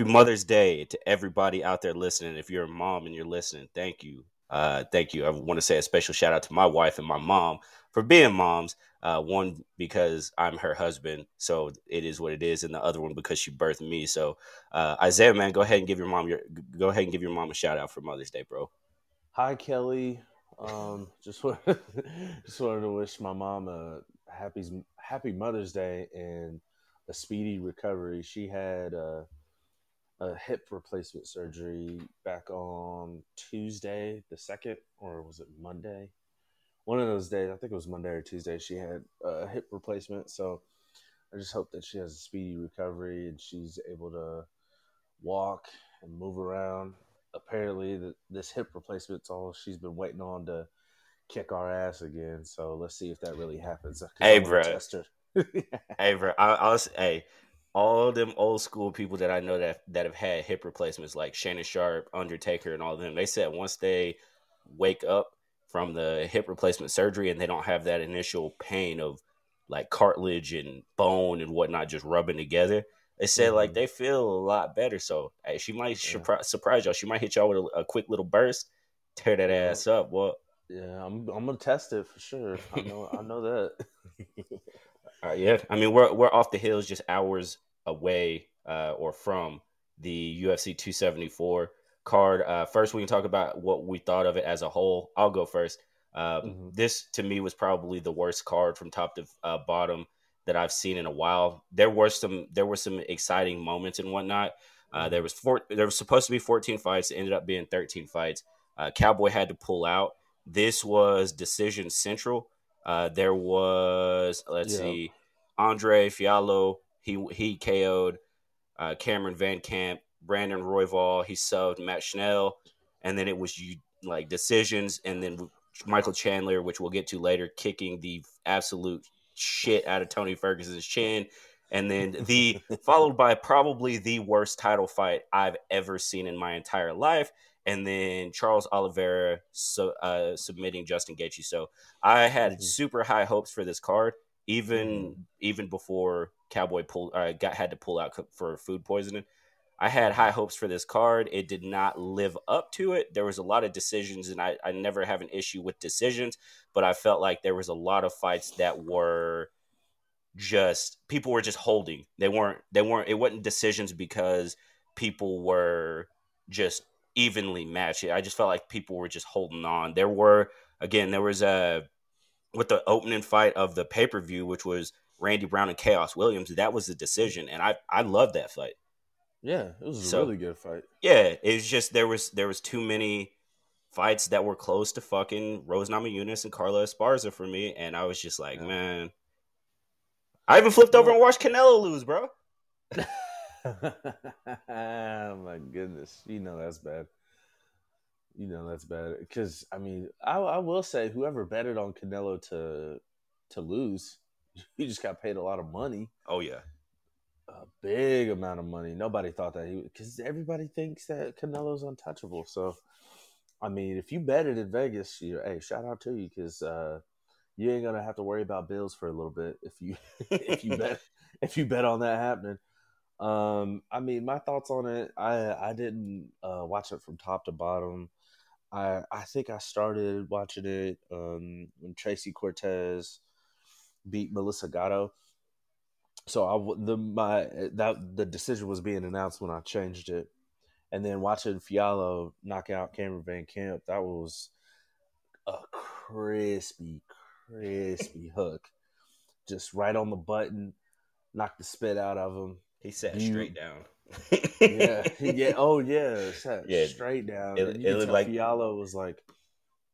happy Mother's Day to everybody out there listening. If you're a mom and you're listening, thank you. Uh, thank you. I want to say a special shout out to my wife and my mom for being moms. Uh, one because I'm her husband, so it is what it is, and the other one because she birthed me. So, uh, Isaiah, man, go ahead and give your mom your go ahead and give your mom a shout out for Mother's Day, bro. Hi, Kelly. Um, just just wanted to wish my mom a happy happy Mother's Day and a speedy recovery. She had a, a hip replacement surgery back on Tuesday, the second, or was it Monday? One of those days, I think it was Monday or Tuesday. She had a hip replacement, so I just hope that she has a speedy recovery and she's able to walk and move around apparently the, this hip replacement's all she's been waiting on to kick our ass again. So let's see if that really happens. Hey, bro. hey, bro. I, I was hey. All them old school people that I know that that have had hip replacements, like Shannon Sharpe, Undertaker, and all of them, they said once they wake up from the hip replacement surgery and they don't have that initial pain of like cartilage and bone and whatnot just rubbing together, they said mm-hmm. like they feel a lot better. So hey, she might yeah. surprise y'all. She might hit y'all with a, a quick little burst, tear that ass up. Well, Yeah, I'm I'm gonna test it for sure. I know I know that. uh, yeah, I mean we're we're off the hills, just hours away uh, or from the UFC 274 card. Uh, first, we can talk about what we thought of it as a whole. I'll go first. Um, mm-hmm. This to me was probably the worst card from top to uh, bottom that I've seen in a while. There were some there were some exciting moments and whatnot. Uh, there was four. There was supposed to be 14 fights. It ended up being 13 fights. Uh, Cowboy had to pull out. This was decision central. Uh, there was let's yeah. see, Andre Fialho. He he KO'd uh, Cameron Van Camp, Brandon Royval. He subbed Matt Schnell, and then it was you like decisions, and then Michael Chandler, which we'll get to later, kicking the absolute shit out of Tony Ferguson's chin. And then the followed by probably the worst title fight I've ever seen in my entire life. And then Charles Oliveira so, uh, submitting Justin Gaethje. So I had mm-hmm. super high hopes for this card, even mm-hmm. even before Cowboy pulled uh, got had to pull out for food poisoning. I had high hopes for this card. It did not live up to it. There was a lot of decisions, and I, I never have an issue with decisions, but I felt like there was a lot of fights that were just people were just holding. They weren't they weren't it wasn't decisions because people were just evenly matched. I just felt like people were just holding on. There were again, there was a with the opening fight of the pay per view, which was Randy Brown and Khaos Williams. That was the decision, and I I loved that fight. Yeah, it was a really good fight. Yeah, it was just there was there was too many fights that were close to fucking Rose Namajunas and Carla Esparza for me, and I was just like, yeah. man. I even flipped over and watched Canelo lose, bro. oh my goodness, you know that's bad. You know that's bad because I mean I, I will say whoever betted on Canelo to to lose, he just got paid a lot of money. Oh yeah, a big amount of money. Nobody thought that he because everybody thinks that Canelo's untouchable. So, I mean, if you bet it in Vegas, you hey, shout out to you because uh, you ain't gonna have to worry about bills for a little bit if you if you bet if you bet on that happening. Um, I mean, my thoughts on it. I I didn't uh, watch it from top to bottom. I I think I started watching it um, when Tracy Cortez beat Melissa Gatto so I the my that the decision was being announced when I changed it, and then watching Fialho knock out Cameron Van Camp, that was a crispy, crispy hook, just right on the button, knocked the spit out of him. He sat you, straight down. yeah, yeah, oh yeah, sat yeah, straight down. It, it looked like Fialho was like,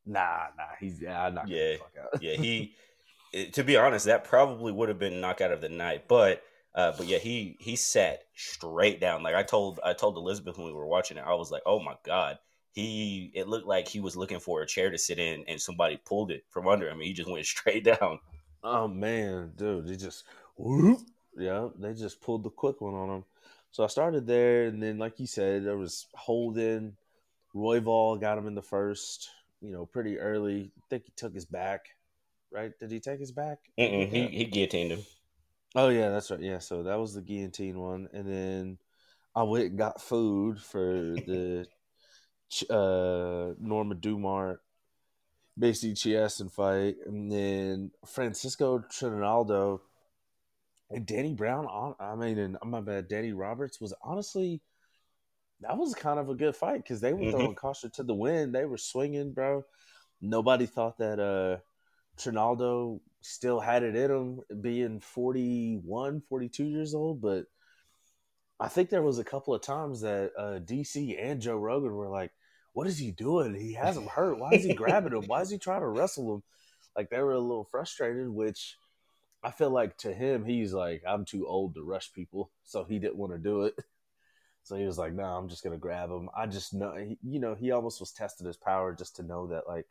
nah, nah, he's yeah, I'm not yeah, yeah, he it, to be honest, that probably would have been knockout of the night. But uh, but yeah, he he sat straight down. Like I told I told Elizabeth when we were watching it, I was like, oh my god. He it looked like he was looking for a chair to sit in, and somebody pulled it from under him. He just went straight down. Oh man, dude, he just whoop, yeah, they just pulled the quick one on him. So I started there, and then like you said, there was Holden, Royval got him in the first, you know, pretty early. I think he took his back right? Did he take his back? Mm-mm, he he guillotined him. Oh yeah, that's right. Yeah, so that was the guillotine one, and then I went and got food for the uh, Norma Dumont Macy Chiasson fight, and then Francisco Trinaldo and Danny Brown. on I mean, and my bad, Danny Roberts was honestly that was kind of a good fight because they were mm-hmm. throwing caution to the wind. They were swinging, bro. Nobody thought that uh Trinaldo still had it in him, being 41, 42 years old, but. I think there was a couple of times that uh, DC and Joe Rogan were like, what is he doing? He has him hurt. Why is he grabbing him? Why is he trying to wrestle him? Like they were a little frustrated, which I feel like to him, he's like, I'm too old to rush people. So he didn't want to do it. So he was like, no, nah, I'm just going to grab him. I just know, you know, he almost was testing his power just to know that like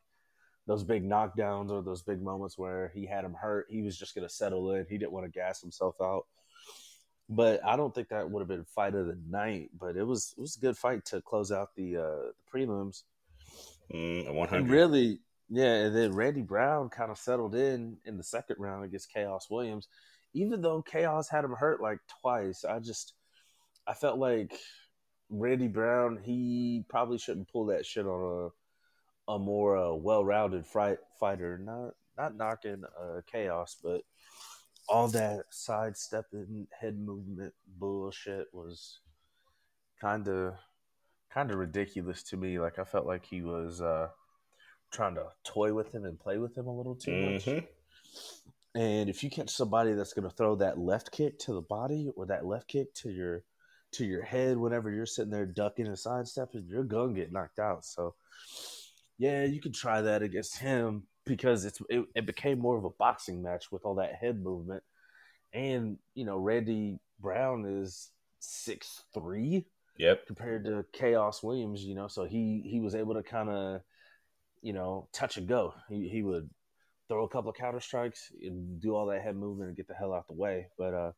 those big knockdowns or those big moments where he had him hurt, he was just going to settle in. He didn't want to gas himself out. But I don't think that would have been fight of the night. But it was it was a good fight to close out the uh, the prelims. Mm, One hundred. Really, yeah. And then Randy Brown kind of settled in in the second round against Khaos Williams. Even though Khaos had him hurt like twice, I just I felt like Randy Brown he probably shouldn't pull that shit on a a more uh, well-rounded fight, fighter. Not not knocking uh, Khaos, but all that sidestepping head movement bullshit was kind of kind of ridiculous to me. Like I felt like he was uh, trying to toy with him and play with him a little too mm-hmm. much. And if you catch somebody that's going to throw that left kick to the body or that left kick to your to your head whenever you're sitting there ducking and sidestepping, you're gonna get knocked out. So yeah, you could try that against him, because it's it, it became more of a boxing match with all that head movement. And you know, Randy Brown is six three. Yep. Compared to Khaos Williams, you know, so he he was able to kind of, you know, touch and go. He he would throw a couple of counter strikes and do all that head movement and get the hell out the way. But uh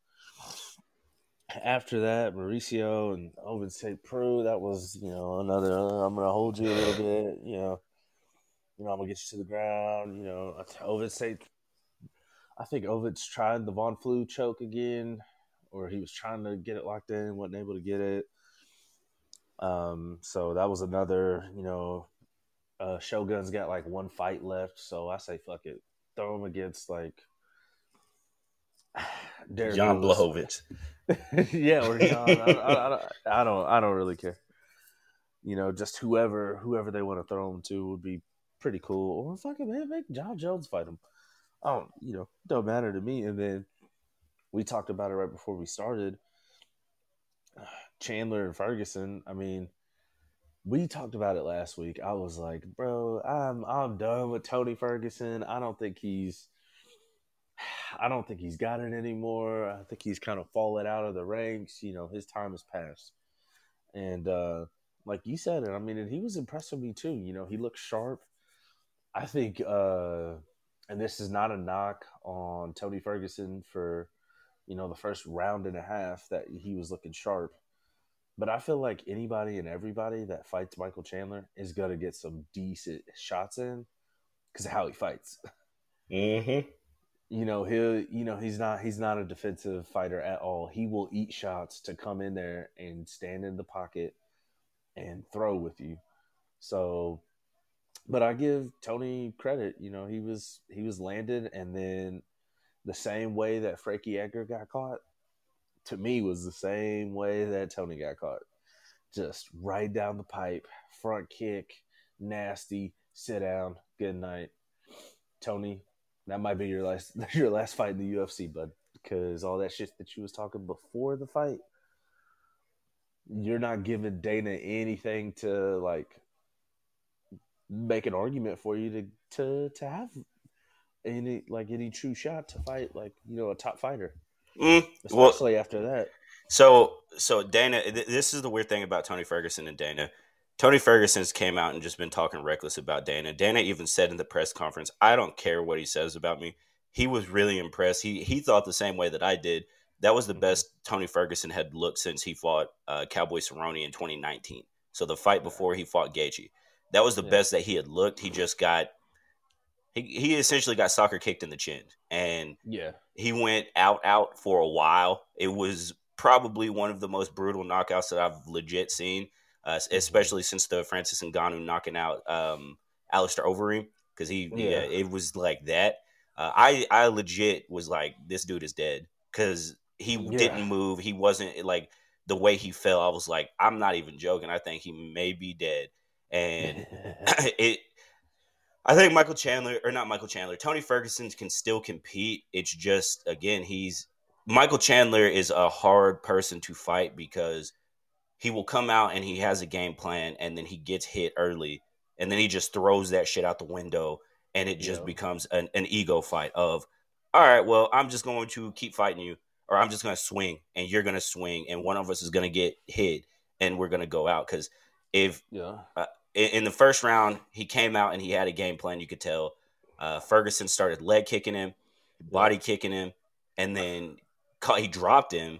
after that, Mauricio and Ovince St. Preux, that was, you know, another, uh, I'm going to hold you a little bit, you know, you know, I'm gonna get you to the ground. You know, Ovid say, I think Ovid's tried the Von Flue choke again, or he was trying to get it locked in, wasn't able to get it. Um, so that was another, you know, uh, Shogun's got like one fight left, so I say fuck it, throw him against like Derek Jan Blachowicz. yeah, or Jan. I, I, I, I, don't, I don't really care. You know, just whoever, whoever they want to throw him to would be pretty cool. Or fucking man, make Jon Jones fight him. I don't. you know, don't matter to me. And then we talked about it right before we started. Chandler and Ferguson. I mean, we talked about it last week. I was like, bro, I'm I'm done with Tony Ferguson. I don't think he's I don't think he's got it anymore. I think he's kind of fallen out of the ranks. You know, his time has passed. And uh like you said, and I mean, and he was impressed with me too. You know, he looked sharp. I think, uh, and this is not a knock on Tony Ferguson for, you know, the first round and a half that he was looking sharp. But I feel like anybody and everybody that fights Michael Chandler is going to get some decent shots in because of how he fights. Mm-hmm. You know, he'll, you know, he's not, he's not a defensive fighter at all. He will eat shots to come in there and stand in the pocket and throw with you. So but I give Tony credit. You know, he was he was landed, and then the same way that Frankie Edgar got caught, to me, was the same way that Tony got caught. Just right down the pipe, front kick, nasty, sit down, good night. Tony, that might be your last your last fight in the UFC, bud, because all that shit that you was talking before the fight, you're not giving Dana anything to like make an argument for you to to to have any like any true shot to fight like you know a top fighter, mm, especially well, after that. So so Dana, th- this is the weird thing about Tony Ferguson and Dana. Tony Ferguson's came out and just been talking reckless about Dana. Dana even said in the press conference, "I don't care what he says about me." He was really impressed. He he thought the same way that I did. That was the mm-hmm. best Tony Ferguson had looked since he fought uh, Cowboy Cerrone in 2019. So the fight before he fought Gaethje. That was the yeah. best that he had looked. He just got he he essentially got soccer kicked in the chin, and yeah, he went out out for a while. It was probably one of the most brutal knockouts that I've legit seen, uh, Mm-hmm. especially since the Francis Ngannou knocking out um, Alistair Overeem because he yeah. Yeah. it was like that. Uh, I I legit was like this dude is dead because he Yeah. didn't move. He wasn't like the way he fell. I was like I'm not even joking. I think he may be dead, and it. I think Michael Chandler or not Michael Chandler, Tony Ferguson can still compete. It's just again he's Michael Chandler is a hard person to fight because he will come out and he has a game plan and then he gets hit early and then he just throws that shit out the window and it just Yeah. becomes an, an ego fight of all right well i'm just going to keep fighting you or i'm just going to swing and you're going to swing and one of us is going to get hit and we're going to go out because if yeah. In, in the first round he came out and he had a game plan you could tell. Uh, ferguson started leg kicking him body kicking him and then ca- he dropped him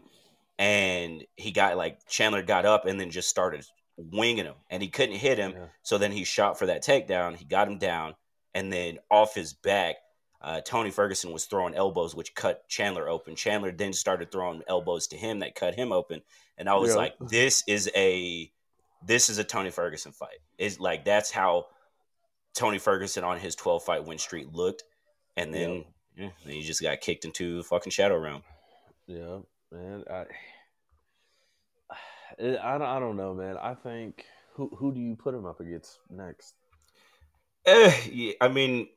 and he got like chandler got up and then just started winging him and he couldn't hit him. Yeah. so then he shot for that takedown. He got him down and then off his back uh, tony ferguson was throwing elbows which cut chandler open. Chandler then started throwing elbows to him that cut him open. And i was Yeah. like this is a this is a tony ferguson fight it's like that's how tony ferguson on his 12 fight win streak looked and then yeah, then he just got kicked into the fucking shadow realm Yeah, man. I, I, I don't- know, man. I think who who do you put him up against next? Eh, yeah, I mean,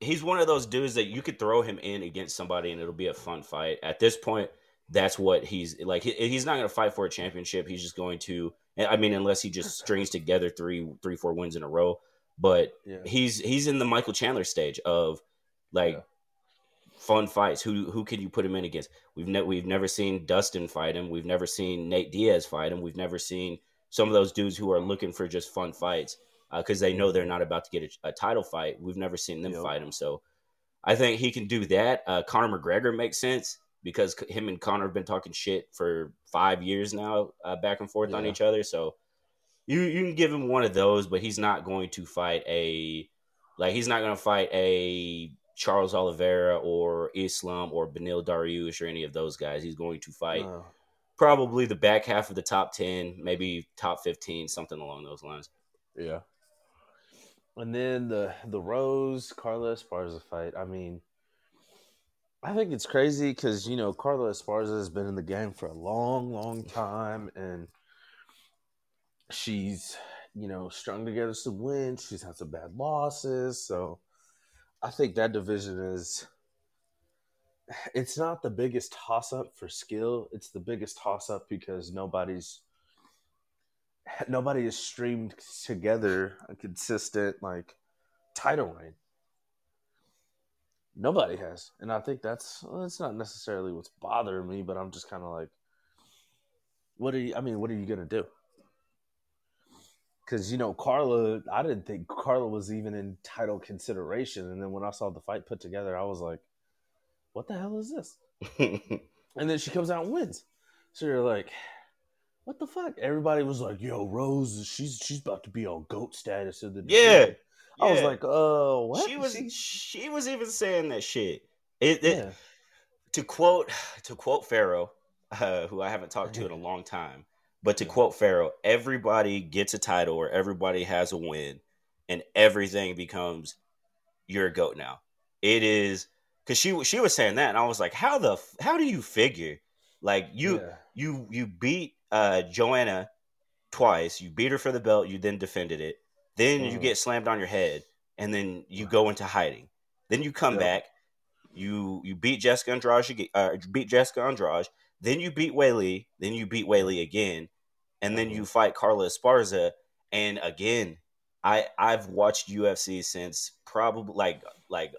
he's one of those dudes that you could throw him in against somebody and it'll be a fun fight. At this point, that's what he's like. He, he's not going to fight for a championship. He's just going to. I mean, unless he just strings together three, three, four wins in a row. But Yeah, he's he's in the Michael Chandler stage of like Yeah. fun fights. Who who can you put him in against? We've ne- we've never seen Dustin fight him. We've never seen Nate Diaz fight him. We've never seen some of those dudes who are looking for just fun fights because they know they're not about to get a, a title fight. We've never seen them Yep. fight him. So I think he can do that. Uh, Conor McGregor makes sense because him and Conor have been talking shit for five years now, uh, back and forth on each other. So you you can give him one of those, but he's not going to fight a like he's not going to fight a Charles Oliveira or Islam or Beneil Dariush or any of those guys. He's going to fight probably the back half of the top 10, maybe top 15, something along those lines. yeah. And then the the Rose Carla Esparza fight. I mean, I think it's crazy because you know Carla Esparza has been in the game for a long, long time, and she's you know strung together some wins. She's had some bad losses, so I think that division is. It's not the biggest toss up for skill. It's the biggest toss up because nobody's nobody has streamed together a consistent like title reign. Nobody has, and I think that's well, that's not necessarily what's bothering me, but I'm just kind of like, what are you? I mean, what are you gonna do? Because you know, Carla, I didn't think Carla was even in title consideration, and then when I saw the fight put together, I was like, what the hell is this? And then she comes out and wins. So you're like, what the fuck? Everybody was like, yo, Rose, she's she's about to be on goat status in the Yeah. Division. I was Yeah. like, uh, what? She was She- she was even saying that shit. It, it- yeah. to quote to quote Pharaoh, uh, who I haven't talked to in a long time, but to quote Pharaoh, everybody gets a title or everybody has a win, and everything becomes you're a goat now. It is because she she was saying that, and I was like, how the how do you figure? Like you Yeah. you you beat uh, Joanna twice. You beat her for the belt. You then defended it. Then you Mhm. get slammed on your head, and then you go into hiding. Then you come Yep. back. You you beat Jessica Andrade. ag- Uh, beat Jessica Andrade. Then you beat Weili. Then you beat Weili again, and then you fight Carla Esparza. And again, I I've watched UFC since probably like like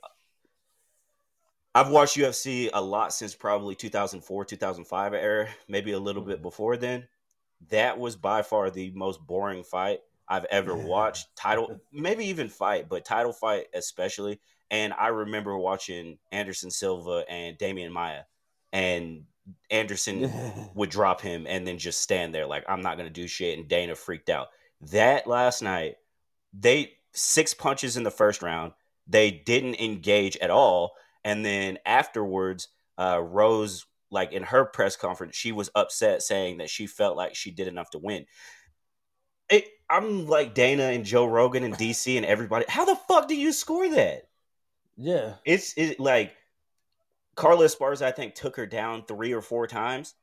I've watched UFC a lot since probably 2004, 2005 era, maybe a little bit before then. That was by far the most boring fight I've ever Yeah. watched. Title, maybe even fight, but title fight especially. And I remember watching Anderson Silva and Demian Maia, and Anderson would drop him and then just stand there like I'm not gonna do shit. And Dana freaked out. That last night, they six punches in the first round. They didn't engage at all, and then afterwards, uh, Rose like in her press conference, she was upset saying that she felt like she did enough to win. It, I'm like Dana and Joe Rogan and DC and everybody. How the fuck do you score that? Yeah, It's it like Carla Esparza, I think, took her down three or four times,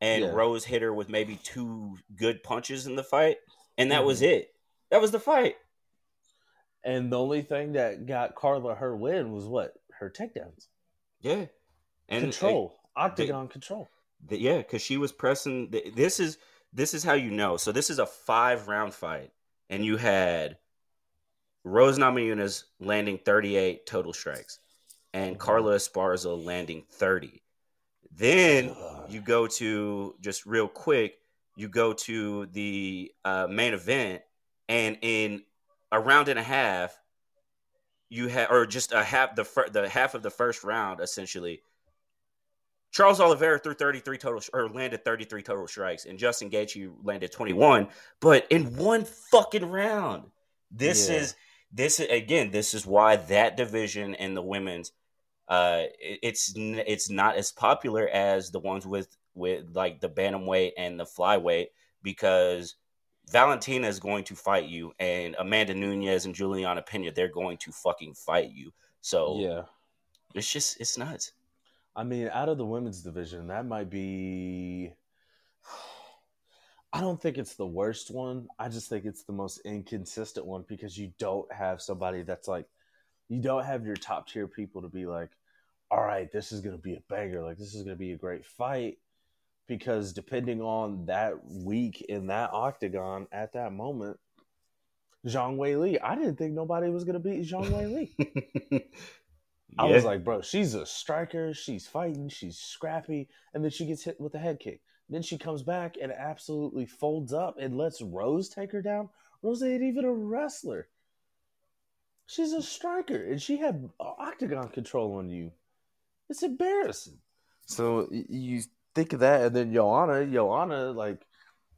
and Yeah. Rose hit her with maybe two good punches in the fight, and that was Mhm. it. That was the fight. and the only thing that got Carla her win was what her takedowns, Yeah, and control, octagon control. The- yeah, because she was pressing. th- This is this is how you know. So this is a five round fight, and you had Rose Namajunas landing thirty eight total strikes, and. Carla Esparza landing thirty. Then you go to just real quick. You go to the uh, main event, and in a round and a half, you have or just a half the fir- the half of the first round essentially. Charles Oliveira threw 33 total or landed 33 total strikes, and Justin Gaethje landed 21, but in one fucking round. This Yeah. is this is again. This is why that division in the women's, uh, it's it's not as popular as the ones with with like the bantamweight and the flyweight because Valentina is going to fight you, and Amanda Nunes and Juliana Pena they're going to fucking fight you. So Yeah, it's just it's nuts. I mean, out of the women's division, that might be. I don't think it's the worst one. I just think it's the most inconsistent one because you don't have somebody that's like, you don't have your top tier people to be like, all right, this is going to be a banger. Like, this is going to be a great fight. Because depending on that week in that octagon at that moment, Zhang Wei Li, I didn't think nobody was going to beat Zhang Wei Li. I was like, bro, she's a striker. She's fighting. She's scrappy. And then she gets hit with a head kick. Then she comes back and absolutely folds up and lets Rose take her down. Rose ain't even a wrestler. She's a striker and she had octagon control on you. It's embarrassing. So you think of that, and then Joanna, Joanna, like,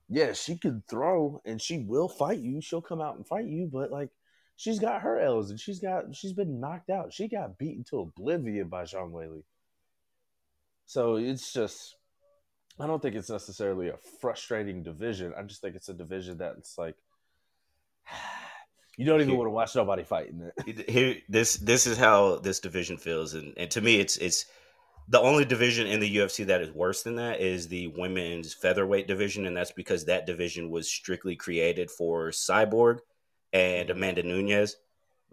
yeah, she can throw and she will fight you. She'll come out and fight you, but like, she's got her L's and she's got she's been knocked out. She got beaten to oblivion by Zhang Weili. So it's just I don't think it's necessarily a frustrating division. I just think it's a division that's like you don't even Here- want to watch nobody fighting it. here this this is how this division feels and, and to me it's it's the only division in the UFC that is worse than that is the women's featherweight division and that's because that division was strictly created for Cyborg and. Amanda Nunes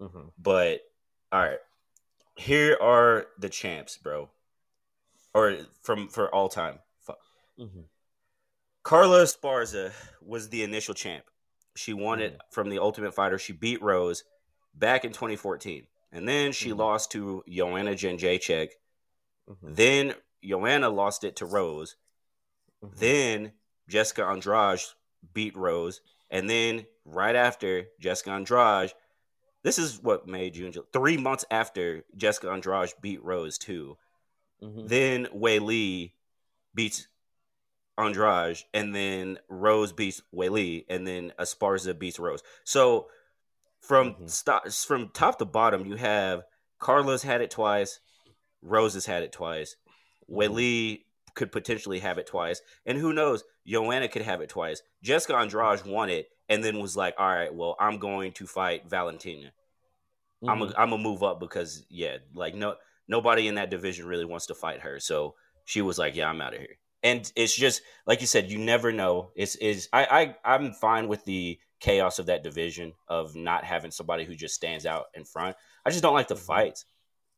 Mm-hmm. but all right here are the champs bro or from for all time Fuck. Mm-hmm. Carla Esparza was the initial champ. She won it from the Ultimate Fighter. She beat Rose back in 2014. And then she Mhm. lost to Joanna Jędrzejczyk. Mm-hmm. Then Joanna lost it to Rose. Mm-hmm. Then Jessica Andrade beat Rose. And then right after Jessica Andrade, this is what May, June, July, three months after Jessica Andrade beat Rose too. Mm-hmm. Then Wei Li beats Andrade, and then Rose beats Wei Li, and then Esparza beats Rose. So from Mhm. sto- from top to bottom, you have Carla's had it twice, Rose has had it twice, Wei Mhm. Could potentially have it twice, and who knows, Joanna could have it twice. Jessica Andrade won it, and then was like, "All right, well, I'm going to fight Valentina." I'm Mm-hmm. a, I'm gonna move up because yeah, like no nobody in that division really wants to fight her. So she was like, yeah, I'm out of here. And it's just like you said, you never know. It's is I, I I'm fine with the chaos of that division of not having somebody who just stands out in front. I just don't like the Mhm. fights.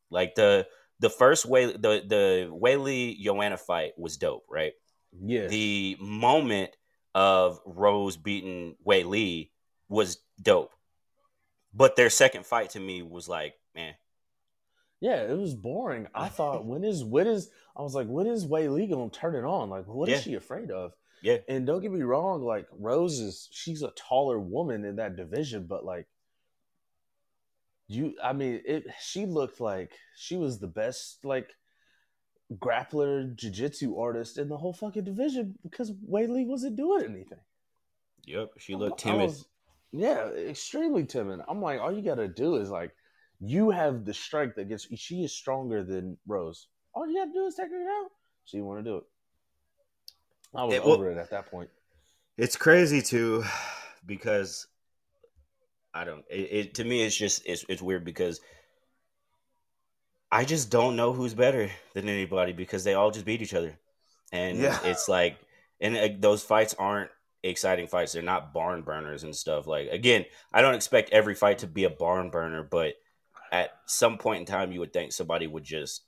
Like the the first way the the Weili Joanna fight was dope, right? yeah. The moment of Rose beating Weili was dope. But their second fight to me was like, man, Yeah, it was boring. I thought when is when is I was like, when is Weili gonna turn it on? Like, what is Yeah. she afraid of? Yeah. And don't get me wrong, like Rose is she's a taller woman in that division, but like you I mean it she looked like she was the best like grappler jiu-jitsu artist in the whole fucking division because Weili wasn't doing anything. Yep, she looked timid. was- yeah, extremely timid. I'm like, all you gotta do is like, you have the strength that gets. She is stronger than Rose. All you gotta do is take her down. She didn't want to do it. I was It- well- over it at that point. It's crazy too, because I don't. It, it to me, it's just it's it's weird because I just don't know who's better than anybody because they all just beat each other, and Yeah. it's like, and uh, those fights aren't exciting fights. They're not barn burners and stuff. Like again, I don't expect every fight to be a barn burner, but at some point in time, you would think somebody would just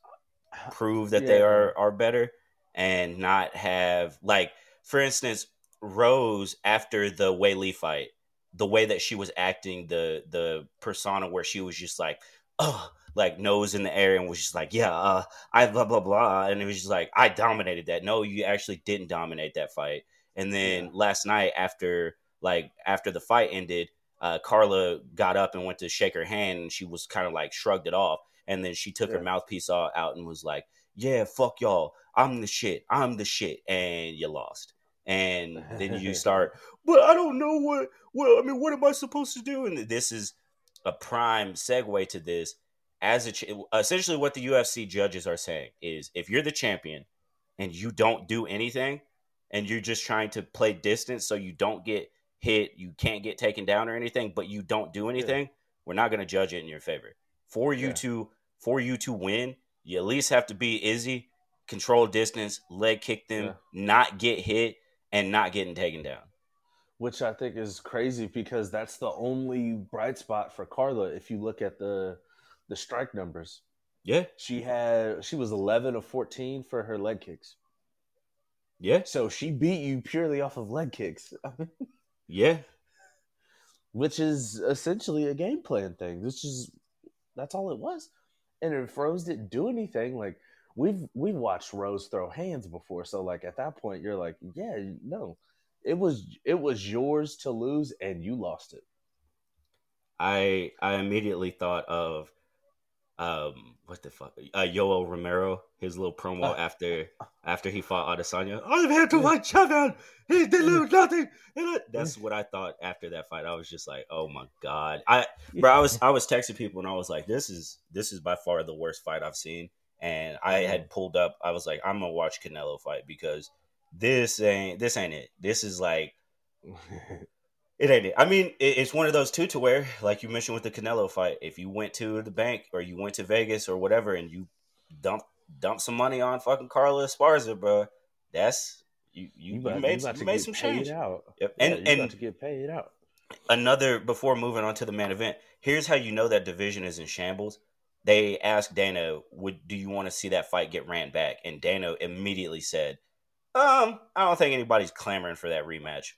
prove that they are are better and not have like for instance Rose after the Weili fight the way that she was acting the the persona where she was just like oh like nose in the air and was just like yeah uh, I blah blah blah and it was just like I dominated that no you actually didn't dominate that fight and then Yeah. last night after like after the fight ended uh, Carla got up and went to shake her hand and she was kind of like shrugged it off and then she took her mouthpiece all out and was like, "Yeah, fuck y'all. I'm the shit. I'm the shit." And you lost. And then you start, "But I don't know what. Well, I mean, what am I supposed to do?" And this is a prime segue to this. As a ch- essentially, what the UFC judges are saying is, if you're the champion and you don't do anything, and you're just trying to play distance so you don't get hit, you can't get taken down or anything, but you don't do anything, we're not going to judge it in your favor. For you Yeah. to for you to win, you at least have to be Izzy, control distance, leg kick them, Yeah. not get hit, and not getting taken down. which I think is crazy because that's the only bright spot for Carla. If you look at the the strike numbers, Yeah, she had she was eleven of fourteen for her leg kicks. yeah, So she beat you purely off of leg kicks, yeah. which is essentially a game plan thing. This is that's all it was. And if Rose didn't do anything, like we've we've watched Rose throw hands before, so like at that point you're like, yeah, no, it was it was yours to lose, and you lost it. I I immediately thought of um what the fuck uh, Yoel Romero his little promo Uh, after after he fought Adesanya. I'm here to watch champion. He did lose nothing. That's what I thought after that fight. I was just like, oh my god. I bro, I was I was texting people and I was like, this is this is by far the worst fight I've seen. And I had pulled up. I was like, I'm gonna watch Canelo fight because this ain't this ain't it. This is like it ain't it. I mean, it, it's one of those two to where, like you mentioned with the Canelo fight, if you went to the bank or you went to Vegas or whatever and you dump dump some money on fucking Carla Esparza, bro, that's you you, you, about- made you made some change. out. Yep. Yeah, And about and to get paid out. another before moving on to the main event, here's how you know that division is in shambles. They asked Dana, "Would do you want to see that fight get ran back?" And Dana immediately said, "Um, I don't think anybody's clamoring for that rematch."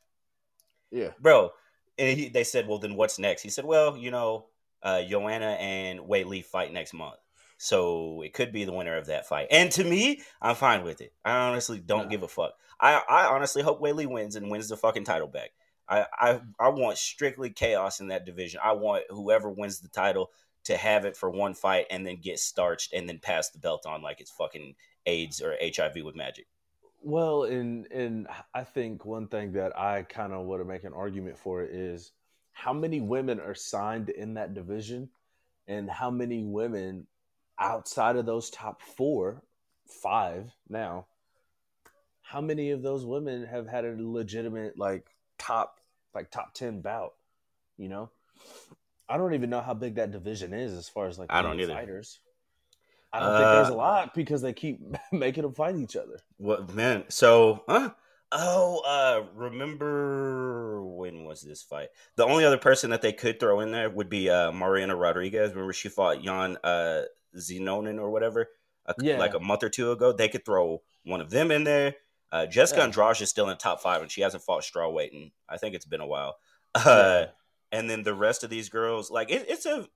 Yeah, bro. And he, they said, well, then what's next? He said, well, you know, uh, Joanna and Weili fight next month. So it could be the winner of that fight. And to me, I'm fine with it. I honestly don't Yeah. give a fuck. I, I honestly hope Weili wins and wins the fucking title back. I, I, I want strictly chaos in that division. I want whoever wins the title to have it for one fight and then get starched and then pass the belt on like it's fucking AIDS or HIV with magic. Well, and and I think one thing that I kind of want to make an argument for is how many women are signed in that division, and how many women outside of those top four, five now, how many of those women have had a legitimate like top like top ten bout? You know, I don't even know how big that division is as far as like I don't either. fighters. I don't think there's Uh, a lot because they keep making them fight each other. What man? So, huh? Oh, uh, remember when was this fight? The only other person that they could throw in there would be uh, Mariana Rodriguez. Remember she fought Jan uh, Zenonin or whatever, a, Yeah. like a month or two ago. They could throw one of them in there. Uh, Jessica Yeah. Andrade is still in the top five, and she hasn't fought strawweight, and I think it's been a while. Uh, Yeah. And then the rest of these girls, like it, it's a,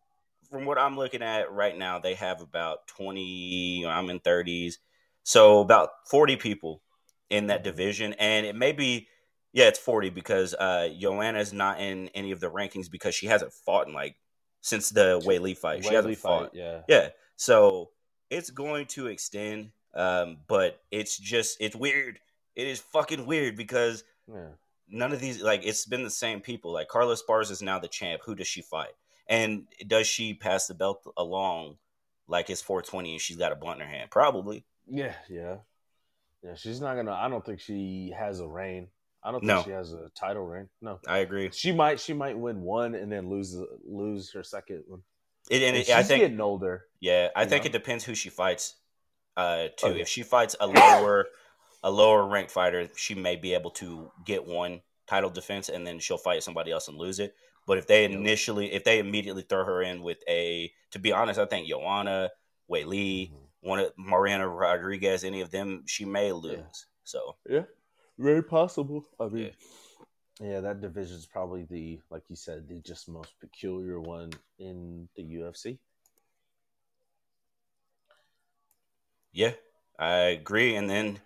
from what I'm looking at right now, they have about 20. I'm in 30s, so about 40 people in that division, and it may be, yeah, it's 40 because uh, Joanna's not in any of the rankings because she hasn't fought in like since the Weili fight. she hasn't fought. fight, yeah. Yeah, so it's going to extend, um, but it's just it's weird. It is fucking weird because Yeah. None of these like it's been the same people. Like Carla Esparza is now the champ. Who does she fight? And does she pass the belt along like it's 420 and she's got a blunt in her hand? Probably. Yeah, yeah. Yeah, she's not gonna. I don't think she has a reign. I don't think No. she has a title reign. No, I agree. she might. She might win one and then lose lose her second one. It, and And it, she's I think getting older. Yeah, I think know? it depends who she fights. Uh, too. Oh, yeah. If she fights a lower, a lower ranked fighter, she may be able to get one title defense, and then she'll fight somebody else and lose it. But if they initially, if they immediately throw her in with a, to be honest, I think Joanna, Weili, Mm-hmm. one of Mariana Rodriguez, any of them, she may lose. So Yeah, very possible. I mean, yeah. that division is probably the, like you said, the just most peculiar one in the UFC. Yeah, I agree. And then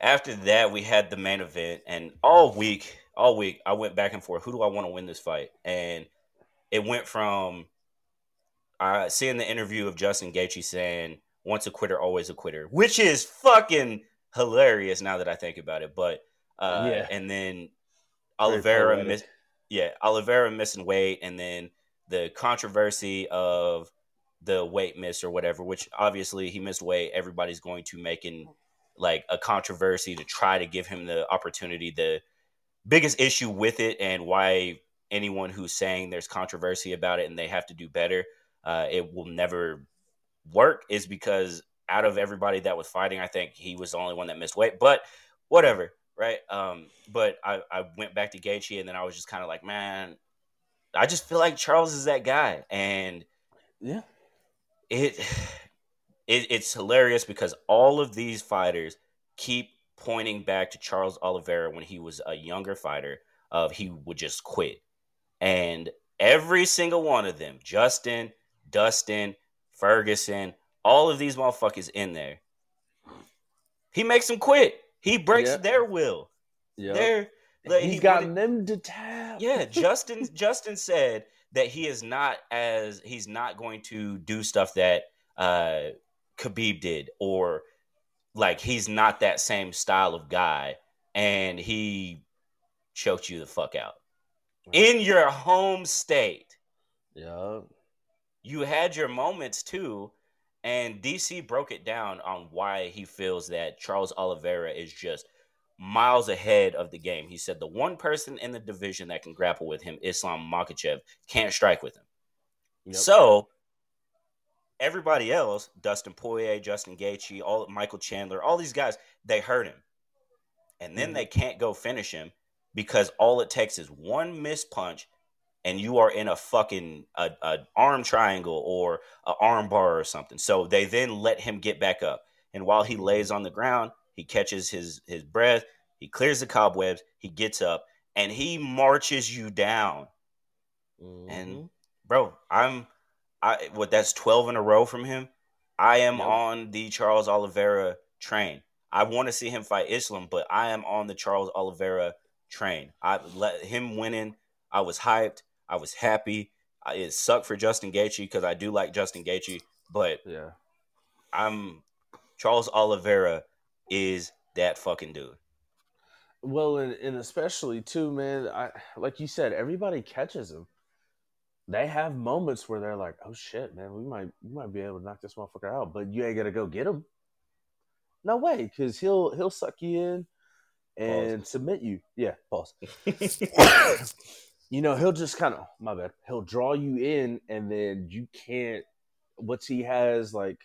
after that, we had the main event, and all week, all week, I went back and forth. Who do I want to win this fight? And it went from uh, seeing the interview of Justin Gaethje saying "once a quitter, always a quitter," which is fucking hilarious now that I think about it. But uh, Yeah. and then Oliveira miss, yeah, Oliveira missing weight, and then the controversy of the weight miss or whatever, which obviously he missed weight. Everybody's going to make making like a controversy to try to give him the opportunity. The biggest issue with it and why anyone who's saying there's controversy about it and they have to do better, uh, it will never work is because out of everybody that was fighting, I think he was the only one that missed weight. But whatever, right? Um, but I, I went back to Gaethje and then I was just kind of like, man, I just feel like Charles is that guy, and Yeah, it, it it's hilarious because all of these fighters keep pointing back to Charles Oliveira when he was a younger fighter of he would just quit. And every single one of them, Justin, Dustin, Ferguson, all of these motherfuckers in there, he makes them quit. He breaks Yeah. their will. yeah. Their like, He's he- gotten them to tap. yeah, Justin Justin said that he is not as he's not going to do stuff that uh Khabib did or like he's not that same style of guy and he choked you the fuck out. In your home state. yeah. You had your moments too and DC broke it down on why he feels that Charles Oliveira is just miles ahead of the game. He said the one person in the division that can grapple with him, Islam Makhachev, can't strike with him. Yep. So everybody else, Dustin Poirier, Justin Gaethje, all Michael Chandler, all these guys, they hurt him, and then Mhm. they can't go finish him because all it takes is one missed punch, and you are in a fucking a, a arm triangle or a arm bar or something. So they then let him get back up, and while he lays on the ground, he catches his his breath, he clears the cobwebs, he gets up, and he marches you down Mhm. and bro, I'm I what that's 12 in a row from him. I am Yep. on the Charles Oliveira train. I want to see him fight Islam, but I am on the Charles Oliveira train. I let him winning. I was hyped. I was happy. I, it sucked for Justin Gaethje because I do like Justin Gaethje, but yeah. I'm Charles Oliveira is that fucking dude. Well, and, and especially too, man. I like you said, everybody catches him. They have moments where they're like, "Oh shit, man, we might we might be able to knock this motherfucker out," but you ain't gonna go get him. No way, because he'll he'll suck you in and submit you. Yeah, pause. you know, he'll just kind of my bad. He'll draw you in, and then you can't. Once he has like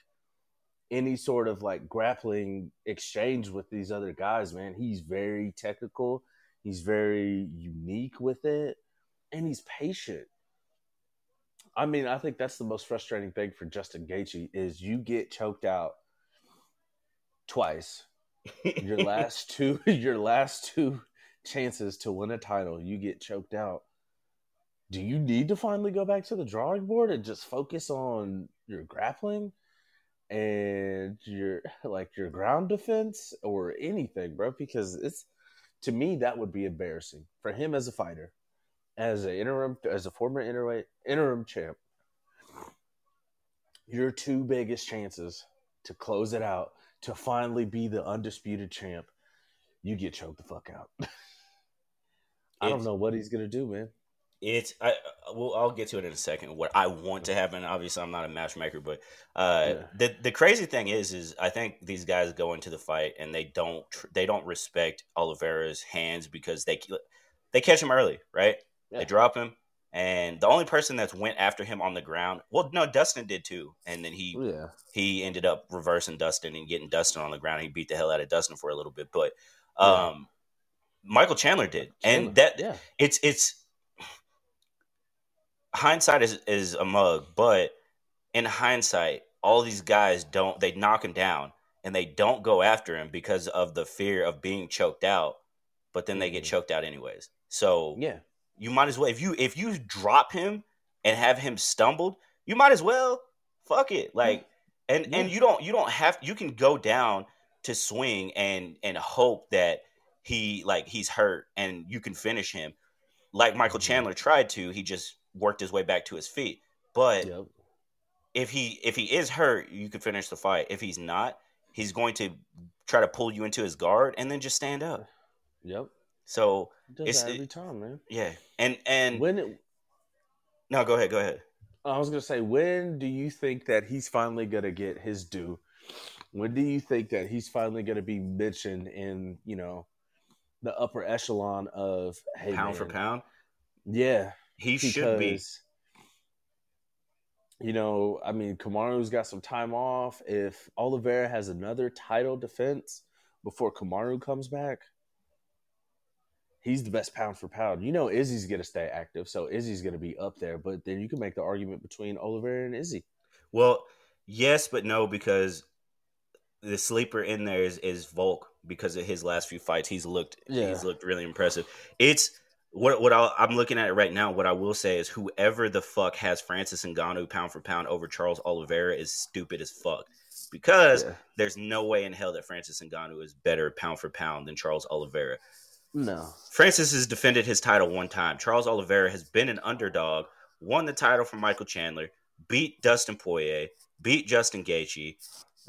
any sort of like grappling exchange with these other guys, man, he's very technical. He's very unique with it, and he's patient. I mean, I think that's the most frustrating thing for Justin Gaethje is you get choked out twice. Your last two, your last two chances to win a title, you get choked out. Do you need to finally go back to the drawing board and just focus on your grappling and your like your ground defense or anything, bro? Because it's to me that would be embarrassing for him as a fighter, as an interim, as a former interim interim champ. Your two biggest chances to close it out to finally be the undisputed champ, you get choked the fuck out. I don't know what he's gonna do, man. It's I well, I'll get to it in a second. What I want to happen, obviously, I'm not a matchmaker, but uh, Yeah. the the crazy thing is, is I think these guys go into the fight and they don't tr- they don't respect Oliveira's hands because they they catch him early, right? Yeah. They drop him, and the only person that's went after him on the ground, well, no, Dustin did too, and then he Yeah. he ended up reversing Dustin and getting Dustin on the ground. He beat the hell out of Dustin for a little bit, but Yeah. um, Michael Chandler did, Chandler, and that yeah. it's it's hindsight is is a mug, but in hindsight, all these guys don't they knock him down and they don't go after him because of the fear of being choked out, but then they get Mhm. choked out anyways. So Yeah. You might as well if you if you drop him and have him stumbled, you might as well fuck it. Like and and you don't you don't have you can go down to swing and and hope that he like he's hurt and you can finish him like Michael Mhm. Chandler tried to. He just worked his way back to his feet. But Yep. if he if he is hurt, you can finish the fight. If he's not, he's going to try to pull you into his guard and then just stand up. Yep. So It's- every time, man. yeah, and and When it, no, go ahead, go ahead. I was gonna say, when do you think that he's finally gonna get his due? When do you think that he's finally gonna be mentioned in you know the upper echelon of hey pound for pound, Yeah, he should be. you know, I mean, Kamaru's got some time off. If Oliveira has another title defense before Kamaru comes back, he's the best pound for pound. You know, Izzy's going to stay active, so Izzy's going to be up there. But then you can make the argument between Oliveira and Izzy. Well, yes, but no, because the sleeper in there is, is Volk because of his last few fights. He's looked Yeah. he's looked really impressive. It's what what I'll, I'm looking at it right now. What I will say is whoever the fuck has Francis Ngannou pound for pound over Charles Oliveira is stupid as fuck because Yeah. there's no way in hell that Francis Ngannou is better pound for pound than Charles Oliveira. No. Francis has defended his title one time. Charles Oliveira has been an underdog, won the title from Michael Chandler, beat Dustin Poirier, beat Justin Gaethje.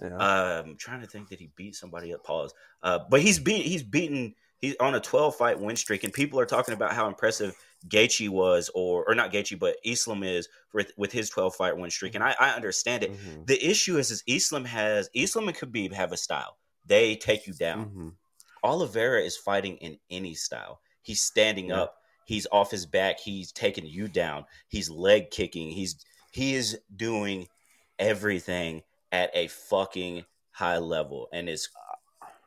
Yeah. Um, I'm trying to think that he beat somebody up. Pause. Uh, but he's beat he's beaten he's on a 12 fight win streak, and people are talking about how impressive Gaethje was, or or not Gaethje, but Islam is with with his 12 fight win streak, and I, I understand it. Mhm. The issue is, is Islam has Islam and Khabib have a style. They take you down. Mhm. Oliveira is fighting in any style. He's standing Yeah. up. He's off his back. He's taking you down. He's leg kicking. He's he is doing everything at a fucking high level, and it's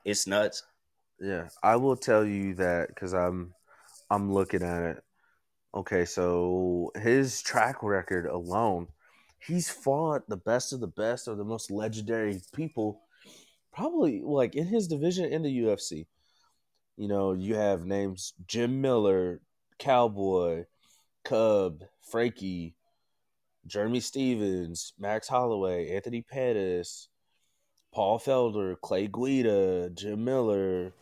it's nuts. Yeah, I will tell you that because I'm I'm looking at it. Okay, so his track record alone, he's fought the best of the best or the most legendary people, probably like in his division in the UFC. You know, you have names Jim Miller, Cowboy, Cub, Frankie, Jeremy Stephens, Max Holloway, Anthony Pettis, Paul Felder, Clay Guida, Jim Miller,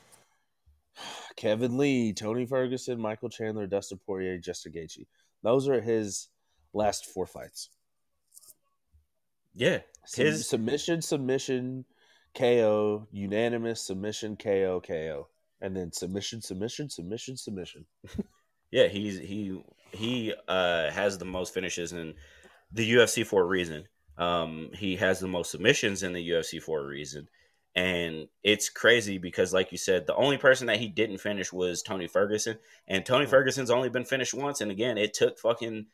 Kevin Lee, Tony Ferguson, Michael Chandler, Dustin Poirier, Justin Gaethje. Those are his last four fights. Yeah, His- submission, submission, KO, unanimous submission, KO, KO, and then submission, submission, submission, submission. yeah. He's he he uh, has the most finishes in the UFC for a reason. Um, he has the most submissions in the UFC for a reason. And it's crazy because, like you said, the only person that he didn't finish was Tony Ferguson. And Tony Ferguson's only been finished once. And again, it took fucking